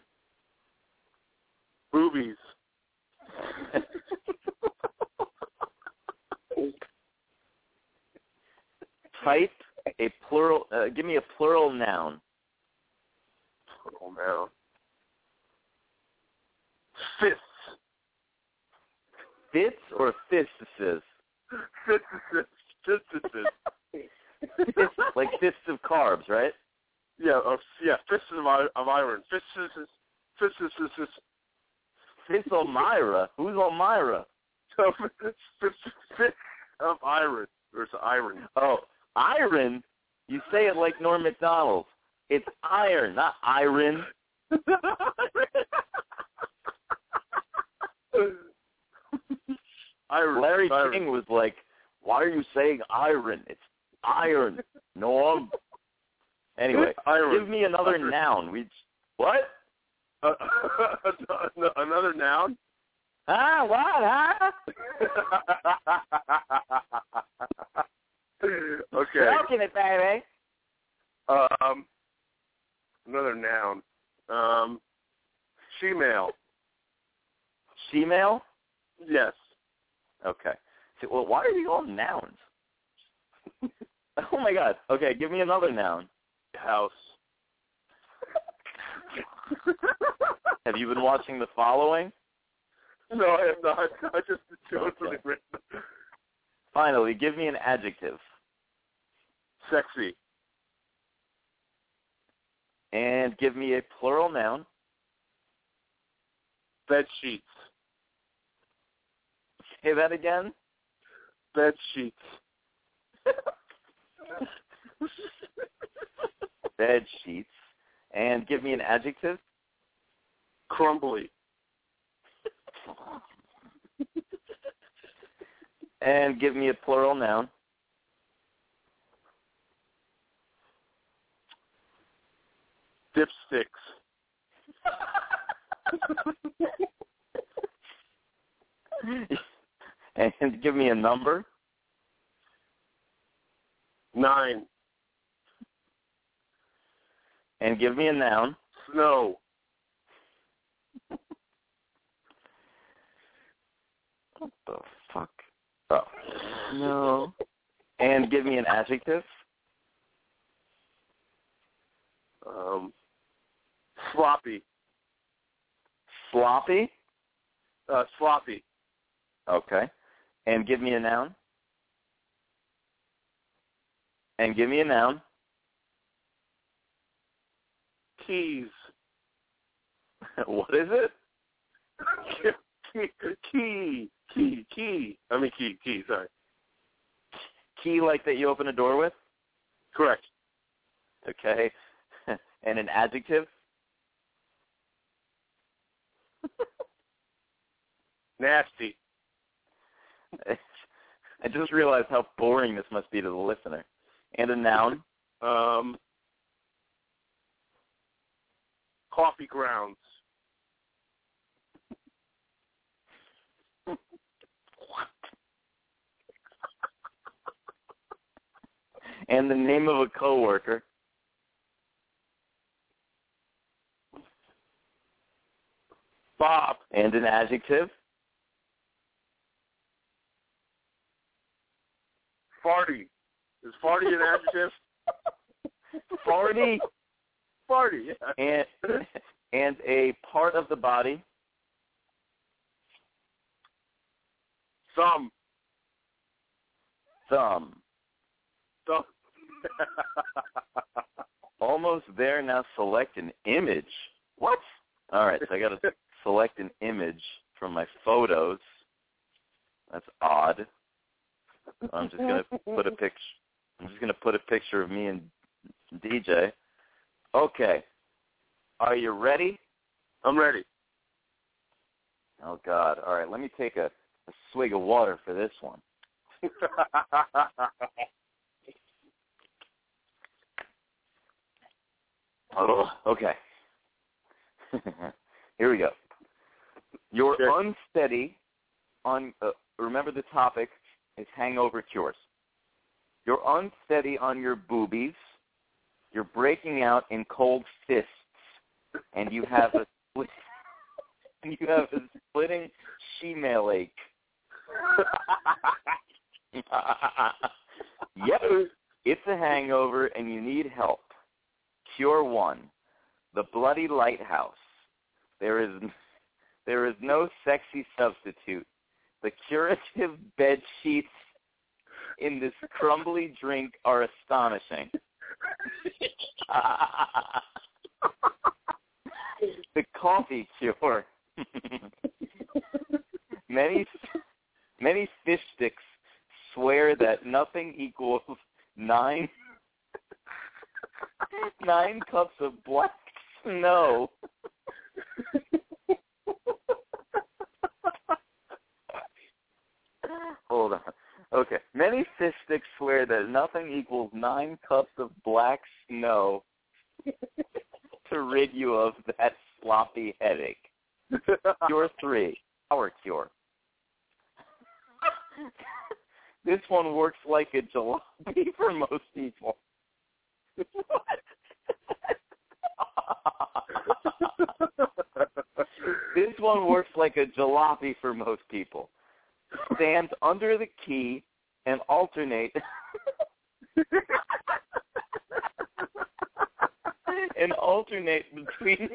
Boobies. Type a plural. Uh, give me a plural noun. Plural noun. Fists. Fits or. Fists. Fists, like fists of carbs, right? Yeah, uh, yeah, fists of, of iron. Fists, fists, Fists Elmira. Who's Elmira? fists of iron. It's iron. Oh, iron. You say it like Norm Macdonald. It's iron, not iron. iron. Larry iron. King was like, "Why are you saying iron? It's iron, Norm." Anyway, Iron. give me another Iron. noun. We what? Uh, another noun. Ah, what? Huh? okay. Stroking it, baby. Um, another noun. Um, female. Female. Yes. Okay. So, well, why are these all nouns? oh my God. Okay, give me another noun. House. Have you been watching the following? no, I have not. I just chose Okay. random. Finally, give me an adjective. Sexy. And give me a plural noun. Bed sheets. Say that again. Bed sheets. Bed sheets. And give me an adjective. Crumbly. and give me a plural noun. Dipsticks. and give me a number. Nine. And give me a noun. Snow. What the fuck? Oh. No. And give me an adjective. Um, sloppy. Sloppy. Uh, sloppy. Okay. And give me a noun. And give me a noun. Keys. what is it? key, key, key, key. I mean key, key. Sorry. Key like that you open a door with? Correct. Okay. and an adjective? Nasty. I just realized how boring this must be to the listener. And a noun? Um, coffee grounds. And the name of a coworker? Bob. And an adjective? Farty. Is farty an adjective? Farty. Farty. Yeah. and and a part of the body? Thumb. Thumb. Thumb. Almost there. Now select an image. What? All right, so I got to select an image from my photos. That's odd. I'm just gonna put a picture. I'm just gonna put a picture of me and DJ. Okay. Are you ready? I'm ready. Oh God! All right, let me take a, a swig of water for this one. Oh, okay. Here we go. You're Sure. unsteady on. Uh, remember the topic is hangover cures. You're unsteady on your boobies. You're breaking out in cold fists, and you have a split, you have a splitting shemale ache. yep, it's a hangover, and you need help. Cure one, the bloody lighthouse. There is there is no sexy substitute. The curative bed sheets in this crumbly drink are astonishing. the coffee cure. many many fish sticks swear that nothing equals nine nine cups of black snow. Hold on. Okay. Many fish sticks swear that nothing equals nine cups of black snow to rid you of that sloppy headache. Cure three, power cure. this one works like a jalopy for most people. this one works like a jalopy for most people. Stand under the key and alternate and alternate between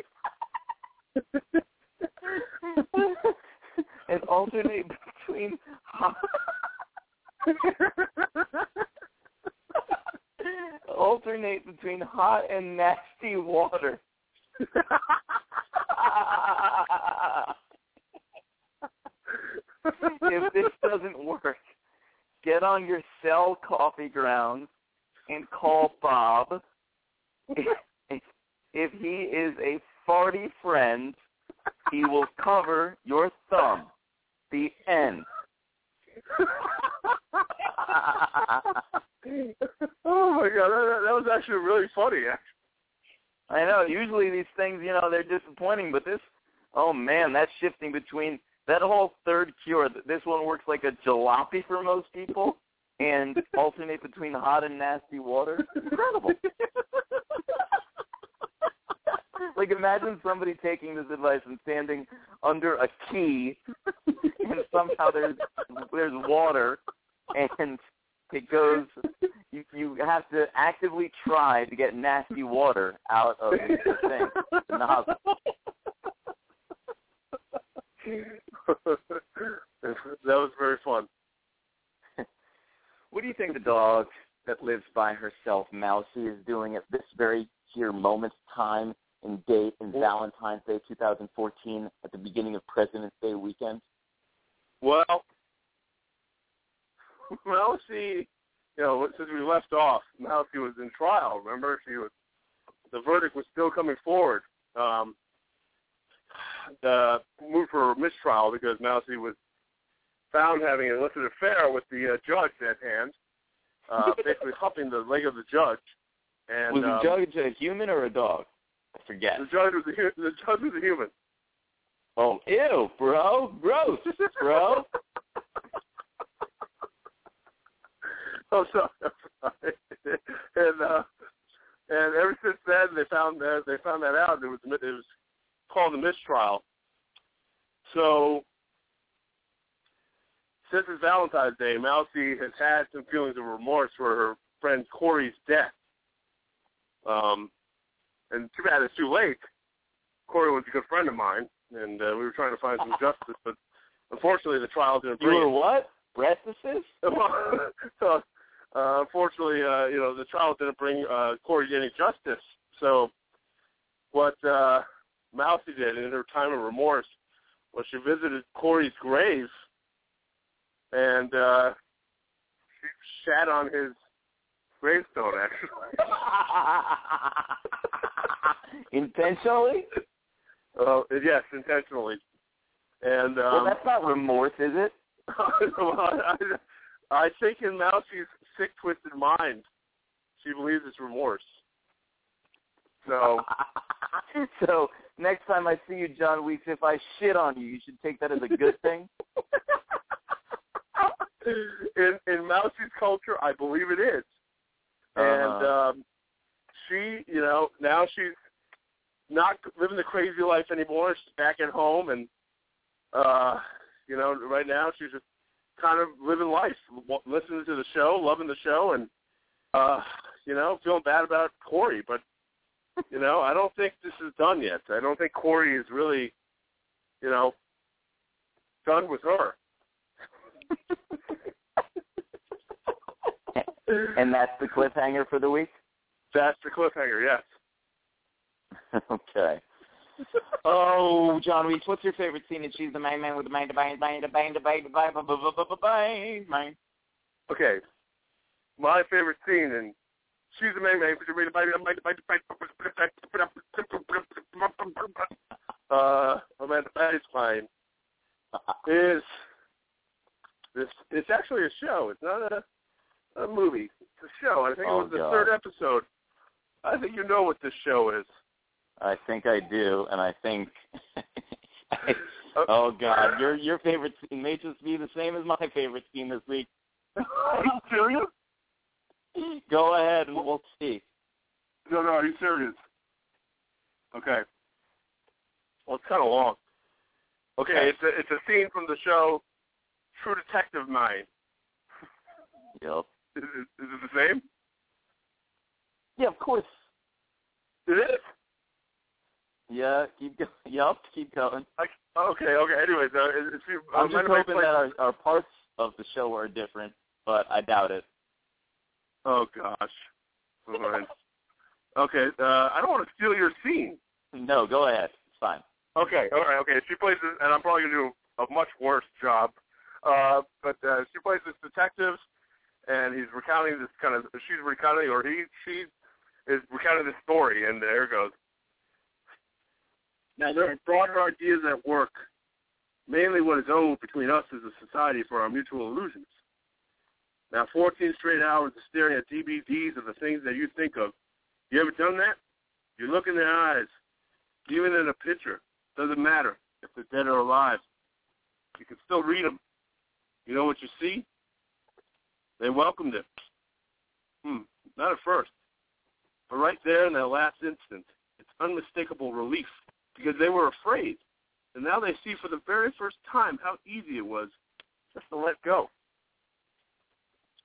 and alternate between hot alternate between hot and nasty water. if this doesn't work, on your cell coffee grounds and call Bob. If, if he is a farty friend, he will cover your thumb. The end. oh my god, that, that was actually really funny. I know. Usually these things, you know, they're disappointing, but this, oh man, that's shifting between that whole third cure. This one works like a jalopy for most people, and alternate between hot and nasty water. Incredible. like imagine somebody taking this advice and standing under a key, and somehow there's there's water, and it goes. You you have to actively try to get nasty water out of the thing in the hospital. that was very fun. What do you think the dog that lives by herself, Mousy, is doing at this very here moment's time and date in Valentine's Day 2014 at the beginning of President's Day weekend? Well, Mousy, you know, since we left off, Mousy was in trial. Remember, she was the verdict was still coming forward. Um, the move for mistrial because Mousy was found having an illicit affair with the uh, judge at hand, uh, basically humping the leg of the judge. And was the um, judge a human or a dog? I forget. the judge was a the judge was a human. Oh, ew, bro, gross, bro. oh, sorry. I'm sorry. and uh, and ever since then, they found that they found that out. It was it was called a mistrial. So Valentine's Day, Mousy has had some feelings of remorse for her friend Corey's death. Um, and too bad it's too late. Corey was a good friend of mine, and uh, we were trying to find some justice, but unfortunately the trial didn't You bring were it. what? Breastises? so, uh, unfortunately, uh, you know, the trial didn't bring uh, Corey any justice. So, what uh, Mousy did in her time of remorse was she visited Corey's grave and uh, she sat on his gravestone. Actually, Intentionally? uh, yes, intentionally. And um, well, that's not remorse, is it? I, I think in Mousy's sick, twisted mind, she believes it's remorse. So, so next time I see you, John Weeks, if I shit on you, you should take that as a good thing. In in Mousy's culture, I believe it is. And Uh-huh. um, she, you know, now she's not living the crazy life anymore. She's back at home, and uh, you know, right now she's just kind of living life, listening to the show, loving the show, and uh, you know, feeling bad about Corey. But you know, I don't think this is done yet. I don't think Corey is really, you know, done with her. and that's the cliffhanger for the week? That's the cliffhanger, yes. okay. Oh, John Weeks, what's your favorite scene in She's the Main Man with the Main, the Bang, Bang, the Bang, the Bang, the Bang, the Bang, the Bang, Bang? Okay. My favorite scene in She's the main man. With the Main Bang Bang Bang Uh, Amanda Patty's fine. Is this? It's actually a show. It's not a a movie. It's a show. I think Oh, it was the God. third episode. I think you know what this show is. I think I do, and I think. Uh, oh God, your your favorite scene may just be the same as my favorite scene this week. Are you serious? Go ahead, and we'll see. No, no. Are you serious? Okay. Well, it's kind of long. Okay, Okay. it's a it's a scene from the show True Detective Mind. Yep. Is it, is it the same? Yeah, of course. It is. Yeah, keep going. Yep, keep going. I, okay, okay. Anyways, uh, it's, it's, I'm just hoping that our, our parts of the show are different, but I doubt it. Oh gosh. All right. okay, uh, I don't want to steal your scene. No, go ahead. It's fine. Okay, all right, okay. She plays, this, and I'm probably gonna do a much worse job. Uh, but uh, she plays this detective, and he's recounting this kind of. She's recounting, or he, she is recounting this story, and there it goes. Now there are broader ideas at work, mainly what is owed between us as a society for our mutual illusions. Now, 14 straight hours of staring at DVDs of the things that you think of. You ever done that? You look in their eyes, even in a picture. Doesn't matter if they're dead or alive. You can still read them. You know what you see? They welcomed it. Hmm, not at first. But right there in that last instant, it's unmistakable relief because they were afraid. And now they see for the very first time how easy it was just to let go.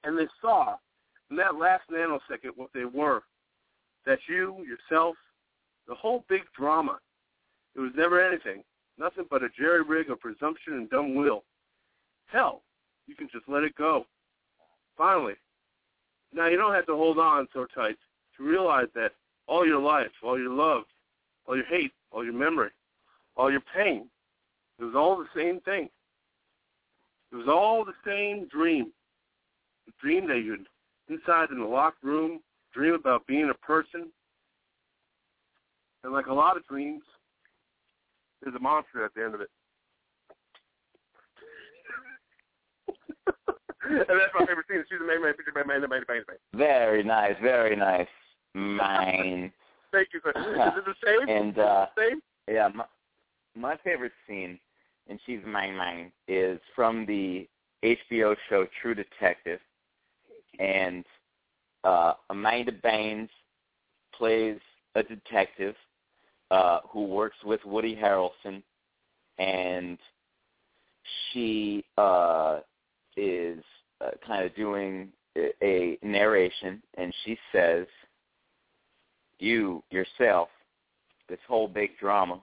And they saw in that last nanosecond what they were. That you, yourself, the whole big drama. It was never anything. Nothing but a jerry rig of presumption and dumb will. Hell, you can just let it go. Finally. Now you don't have to hold on so tight to realize that all your life, all your love, all your hate, all your memory, all your pain, it was all the same thing. It was all the same dream. The dream that you'd inside in the locked room, dream about being a person. And like a lot of dreams, there's a monster at the end of it. and that's my favorite scene. She's the main, main, main, main, main, main, main. Very nice, very nice. Mine. Thank you. Sir. Is it the same? And uh, the same? yeah, my, my favorite scene, and she's mine, mine, is from the HBO show True Detective, and uh, Amanda Baines plays a detective uh, who works with Woody Harrelson, and she uh, is uh, kind of doing a, narration, and she says, "You yourself, this whole big drama,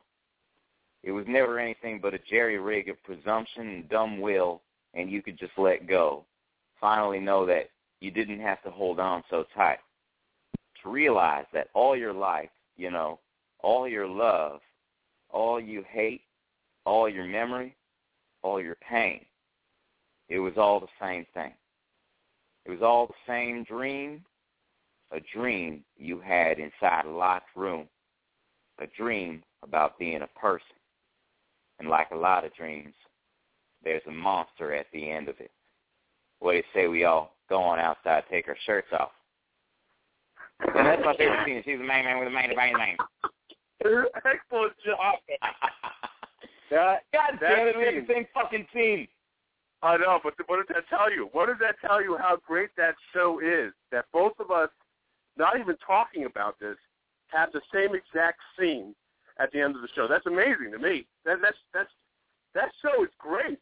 it was never anything but a jerry rig of presumption and dumb will, and you could just let go. Finally, know that you didn't have to hold on so tight. To realize that all your life, you know, all your love, all you hate, all your memory, all your pain, it was all the same thing. It was all the same dream, a dream you had inside a locked room, a dream about being a person. And like a lot of dreams, there's a monster at the end of it. What do you say we all go on outside, take our shirts off? And that's my favorite scene. She's the main man with the main main main. Excellent job. That, God that damn it, we have scene. the same fucking scene. I know, but what does that tell you? What does that tell you how great that show is? That both of us, not even talking about this, have the same exact scene at the end of the show. That's amazing to me. That, that's that's that show is great.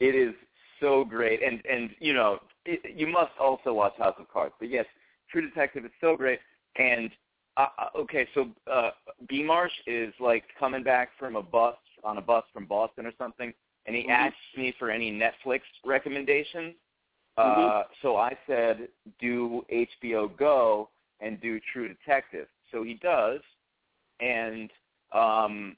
It is so great, and and you know it, you must also watch House of Cards. But yes, True Detective is so great. And uh, uh, okay, so uh, B Marsh is like coming back from a bus on a bus from Boston or something, and he Mhm. asked me for any Netflix recommendations. Mhm. Uh, so I said, do HBO Go and do True Detective. So he does, and um,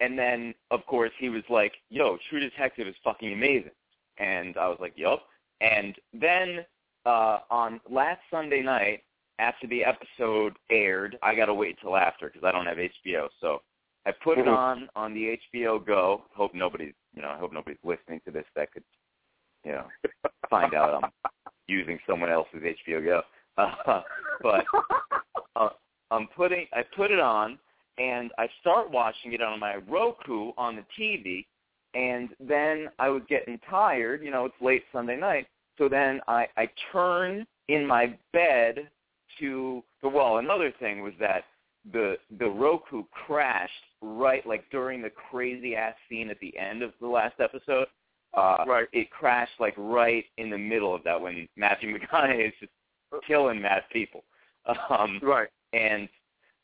and then of course he was like, "Yo, True Detective is fucking amazing," and I was like, "Yup." And then uh, on last Sunday night, after the episode aired, I gotta wait till after because I don't have HBO. So I put it Mhm. on on the HBO Go. Hope nobody's you know I hope nobody's listening to this that could you know find out I'm using someone else's HBO Go. Uh, but uh, I'm putting I put it on and I start watching it on my Roku on the TV and then I was getting tired, you know, it's late Sunday night. So then I I turn in my bed to the well, another thing was that the the Roku crashed right like during the crazy ass scene at the end of the last episode. Uh Right. it crashed like right in the middle of that when Matthew McConaughey is just killing mad people. Um Right. and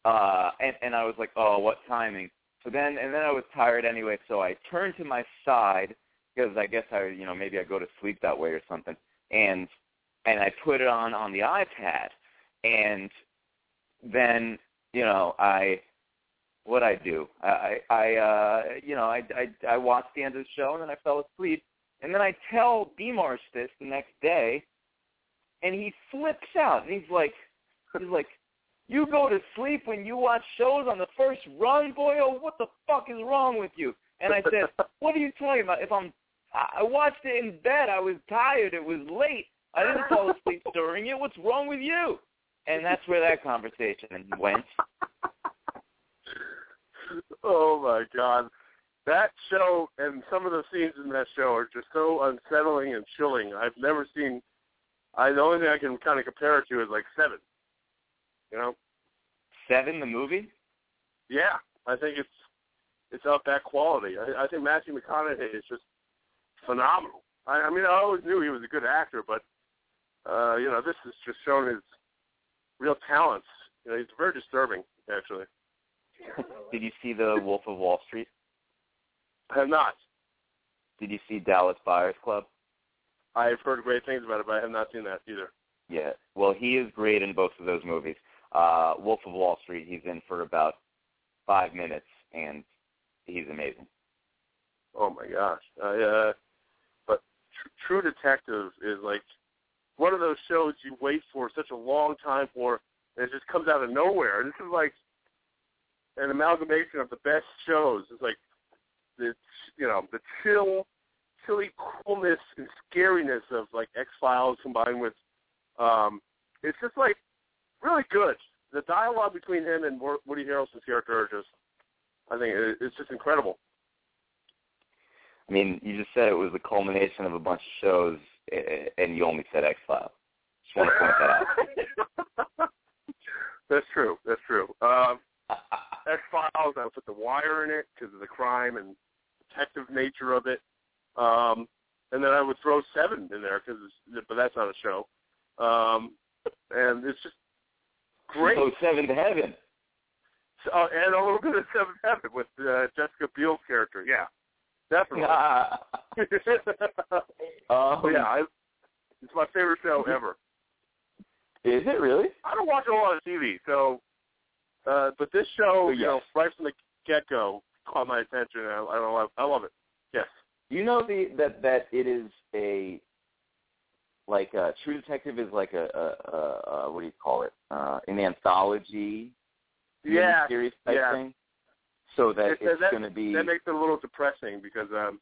uh and and I was like, "Oh, what timing?" So then and then I was tired anyway, so I turned to my side because I guess I, you know, maybe I go to sleep that way or something. And and I put it on on the iPad and then, you know, I what I do. I I uh you know, I I I watched the end of the show and then I fell asleep. And then I tell B Marsh this the next day and he flips out and he's like he's like you go to sleep when you watch shows on the first run, boy. Oh, What the fuck is wrong with you? And I said, What are you talking about? If I'm, I I watched it in bed. I was tired. It was late. I didn't fall asleep during it. What's wrong with you? and that's where that conversation went. oh my god, that show and some of the scenes in that show are just so unsettling and chilling. I've never seen. I the only thing I can kind of compare it to is like Seven. You know. Seven, the movie. Yeah, I think it's it's of that quality. I, I think Matthew McConaughey is just phenomenal. I, I mean, I always knew he was a good actor, but uh, you know, this has just shown his real talents. You know, he's very disturbing, actually. Did you see the Wolf of Wall Street? I have not. Did you see Dallas Buyers Club? I've heard great things about it, but I have not seen that either. Yeah. Well, he is great in both of those movies. Uh, Wolf of Wall Street, he's in for about five minutes, and he's amazing. Oh my gosh! I, uh, but Tr- True Detective is like one of those shows you wait for such a long time for, and it just comes out of nowhere. This is like an amalgamation of the best shows. It's like the you know the chill, chilly coolness and scariness of like X Files combined with um, it's just like really good. The dialogue between him and Woody Harrelson's character are just, I think it's just incredible. I mean, you just said it was the culmination of a bunch of shows, and you only said X Files. Just want to point that out. That's true. That's true. Um, X Files. I would put The Wire in it because of the crime and detective nature of it. Um, and then I would throw Seven in there because, but that's not a show. Um, and it's just great. Oh, to Heaven. So, uh, and a little bit of Seventh Heaven with uh, Jessica Biel's character. Yeah, definitely. um, yeah, I, it's my favorite show ever. Is it really? I don't watch a lot of TV, so uh, but this show, yes. you know, right from the get go, caught my attention. And I, I love, I love it. Yes. You know the that that it is a like uh, True Detective is like a, a, a, a what do you call it? Uh, an anthology yeah, series type yeah. thing. So that it, it's that, going to be that makes it a little depressing because um,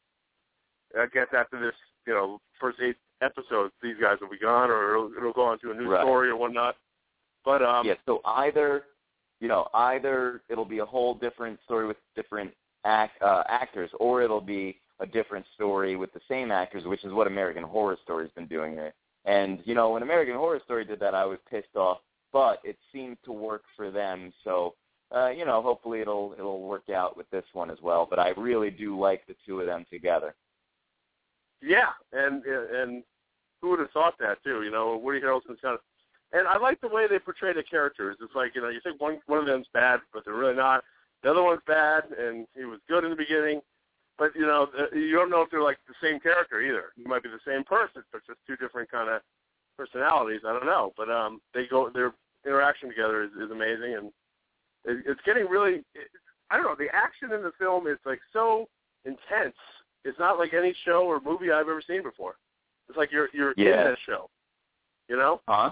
I guess after this, you know, first eight episodes, these guys will be gone, or it'll, it'll go on to a new right. story or whatnot. But um, yeah, so either you know either it'll be a whole different story with different act, uh, actors, or it'll be a different story with the same actors, which is what American Horror Story's been doing here. And you know, when American Horror Story did that, I was pissed off, but it seemed to work for them. So, uh, you know, hopefully it'll it'll work out with this one as well. But I really do like the two of them together. Yeah, and and who would have thought that too? You know, Woody Harrelson's kind of, and I like the way they portray the characters. It's like you know, you think one one of them's bad, but they're really not. The other one's bad, and he was good in the beginning but you know you don't know if they're like the same character either. You might be the same person, but just two different kind of personalities. I don't know, but um, they go their interaction together is, is amazing, and it, it's getting really. It, I don't know. The action in the film is like so intense. It's not like any show or movie I've ever seen before. It's like you're you're yeah. in that show. You know? Huh?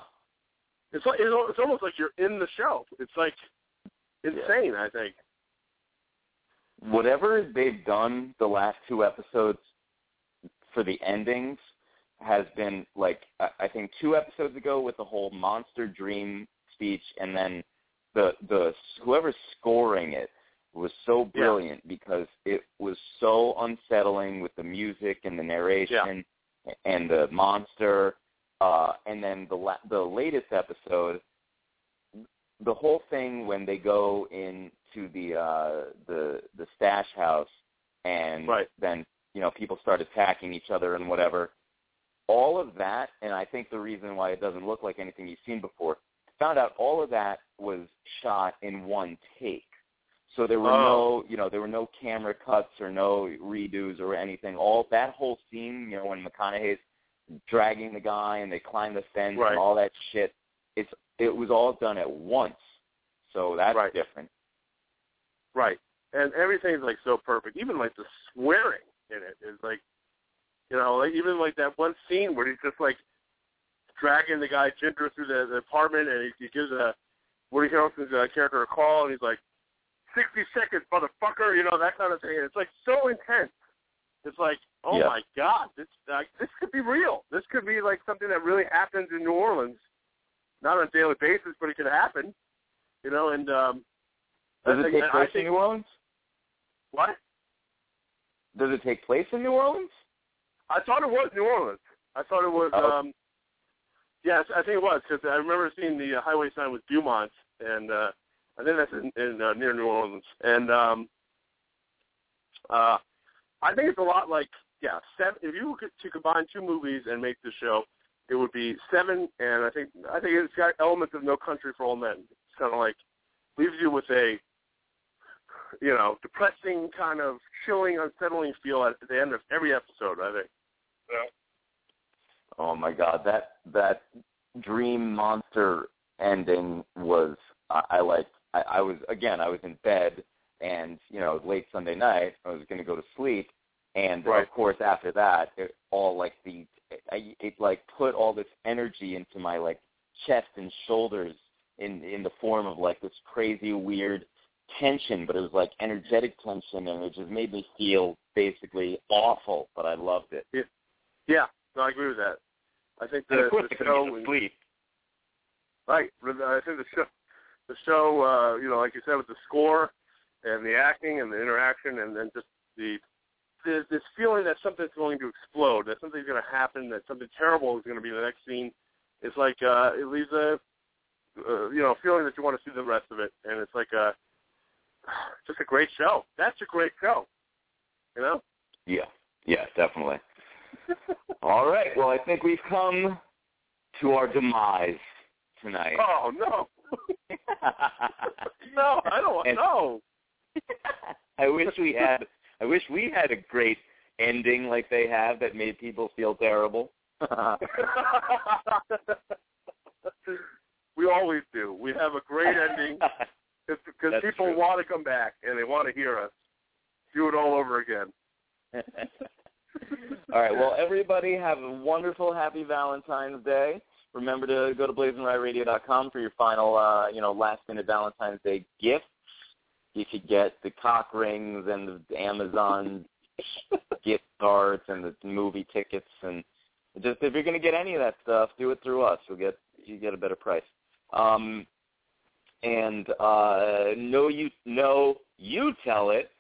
It's like it's almost like you're in the show. It's like insane. Yeah. I think whatever they've done the last two episodes for the endings has been like I think two episodes ago with the whole monster dream speech, and then the the whoever's scoring it was so brilliant yeah. because it was so unsettling with the music and the narration yeah. and the monster, uh, and then the la- the latest episode, the whole thing when they go in to the uh the the stash house and right. then you know people start attacking each other and whatever all of that and i think the reason why it doesn't look like anything you've seen before found out all of that was shot in one take so there were oh. no you know there were no camera cuts or no redos or anything all that whole scene you know when mcconaughey's dragging the guy and they climb the fence right. and all that shit it's it was all done at once so that's right. different Right. And everything's like so perfect. Even like the swearing in it is like you know, like even like that one scene where he's just like dragging the guy Ginger through the, the apartment and he, he gives a Woody Harrelson's uh, character a call and he's like, sixty seconds, motherfucker, you know, that kind of thing. And it's like so intense. It's like, oh yeah. my God, this uh, this could be real. This could be like something that really happens in New Orleans not on a daily basis, but it could happen. You know, and um, Does it take place in New Orleans? What? Does it take place in New Orleans? I thought it was New Orleans. I thought it was. Oh. um Yes, I think it was because I remember seeing the uh, highway sign with Dumont, and uh I think that's in, in uh, near New Orleans. And um uh I think it's a lot like yeah, seven. If you were to combine two movies and make the show, it would be seven. And I think I think it's got elements of No Country for Old Men. It's kind of like leaves you with a you know depressing, kind of chilling, unsettling feel at the end of every episode. I think. Yeah. Oh my God, that that dream monster ending was I, I like. I, I was again. I was in bed, and you know, late Sunday night. I was going to go to sleep, and Right. of course, after that, it all like the I, it like put all this energy into my like chest and shoulders in in the form of like this crazy weird tension, but it was like energetic tension, and it just made me feel basically awful. But I loved it. Yeah, no, I agree with that. I think the, and of course, the show, get to sleep. right? I think the show, the show, uh, you know, like you said, with the score and the acting and the interaction, and then just the this, this feeling that something's going to explode, that something's going to happen, that something terrible is going to be in the next scene. It's like uh, it leaves a, uh, you know, feeling that you want to see the rest of it, and it's like a, just a great show. That's a great show, you know. Yeah, yeah, definitely. All right. Well, I think we've come to our demise tonight. Oh no, no, I don't want no. I wish we had. I wish we had a great ending like they have that made people feel terrible. we always do. We have a great ending because people true. want to come back and they want to hear us do it all over again. All right. Well, everybody have a wonderful, happy Valentine's Day. Remember to go to blazinryradio.com for your final, uh, you know, last-minute Valentine's Day gift. You could get the cock rings and the Amazon gift cards and the movie tickets, and just if you're going to get any of that stuff, do it through us. You'll get you get a better price. Um, and uh, no, you no, you tell it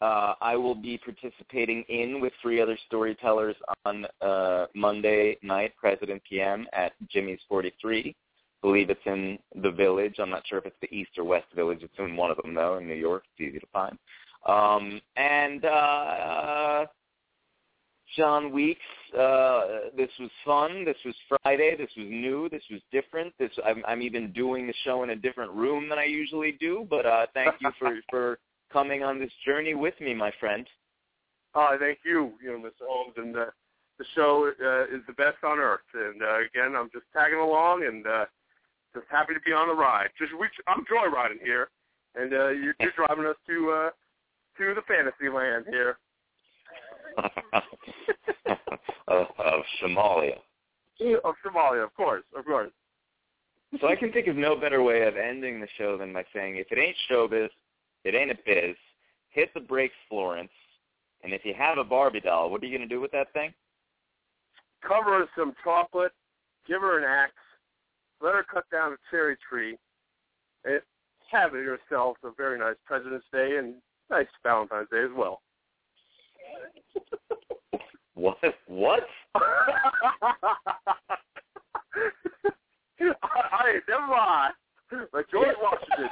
uh, I will be participating in with three other storytellers on uh, Monday night, President PM at Jimmy's 43. Believe it's in the Village. I'm not sure if it's the East or West Village. It's in one of them though, in New York. It's easy to find. Um, and uh, John Weeks, uh, this was fun. This was Friday. This was new. This was different. This I'm, I'm even doing the show in a different room than I usually do. But uh, thank you for for coming on this journey with me, my friend. Oh, thank you, you know, Mr. Holmes, and uh, the show uh, is the best on earth. And uh, again, I'm just tagging along and uh, just happy to be on the ride. Just we, I'm joyriding here, and uh, you're, you're driving us to uh, to the fantasy land here. of, of Somalia. Of Somalia, of course, of course. So I can think of no better way of ending the show than by saying, if it ain't showbiz, it ain't a biz. Hit the brakes, Florence. And if you have a Barbie doll, what are you going to do with that thing? Cover her some chocolate, give her an axe, let her cut down a cherry tree, and have it yourself a very nice President's Day and nice Valentine's Day as well. What? What? I never mind. Like George Washington.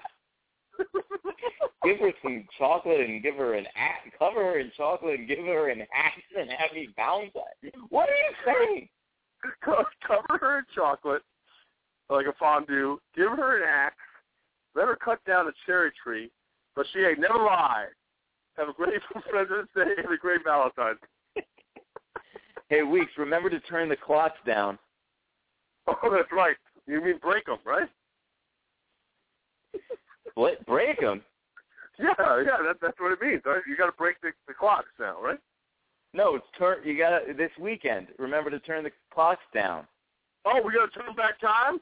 give her some chocolate and give her an axe. Cover her in chocolate and give her an axe and happy Valentine. What are you saying? Co- Cover her in chocolate, like a fondue. Give her an axe. Let her cut down a cherry tree, but she ain't never lie. Have a great President's Day and a great Valentine's. Hey, Weeks, remember to turn the clocks down. Oh, that's right. You mean break them, right? What? Break them? Yeah, yeah. That, that's what it means. Right? You got to break the, the clocks now, right? No, it's turn. You got to this weekend. Remember to turn the clocks down. Oh, we got to turn back time.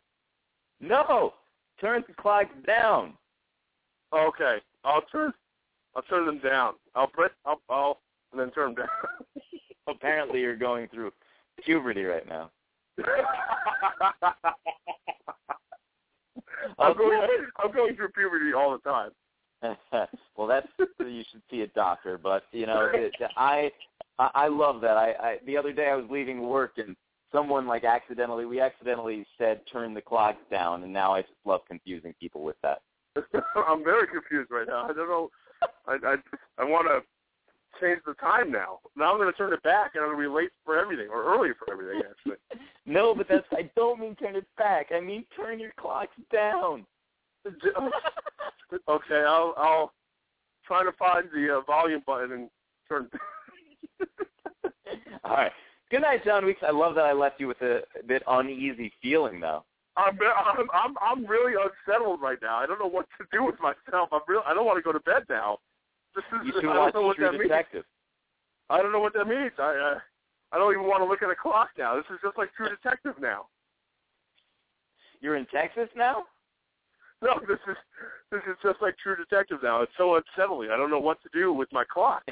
No, turn the clocks down. Okay, I'll turn. I'll turn them down. I'll press. I'll, I'll and then turn them down. Apparently, you're going through puberty right now. I'm going. I'm going through puberty all the time. well, that's you should see a doctor. But you know, it, I I love that. I, I the other day I was leaving work and someone like accidentally we accidentally said turn the clock down, and now I just love confusing people with that. I'm very confused right now. I don't know. I I, I want to change the time now. Now I'm going to turn it back, and I'm going to be late for everything or early for everything. Actually. no, but that's I don't mean turn it back. I mean turn your clocks down. okay, I'll I'll try to find the uh, volume button and turn. All right. Good night, John Weeks. I love that I left you with a, bit uneasy feeling, though. I'm, I'm I'm I'm really unsettled right now. I don't know what to do with myself. I'm real. I don't want to go to bed now. This is. You should I don't know what True that Detective. means. I don't know what that means. I uh, I don't even want to look at a clock now. This is just like True Detective now. You're in Texas now. No, this is this is just like True Detective now. It's so unsettling. I don't know what to do with my clock.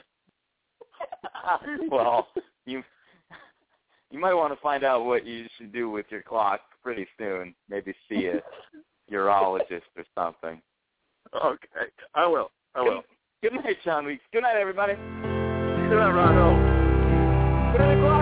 well, you you might want to find out what you should do with your clock pretty soon. Maybe see a urologist or something. Okay, I will. I will. Good night, John Weeks. Good night, everybody. Good night. Put the clock down.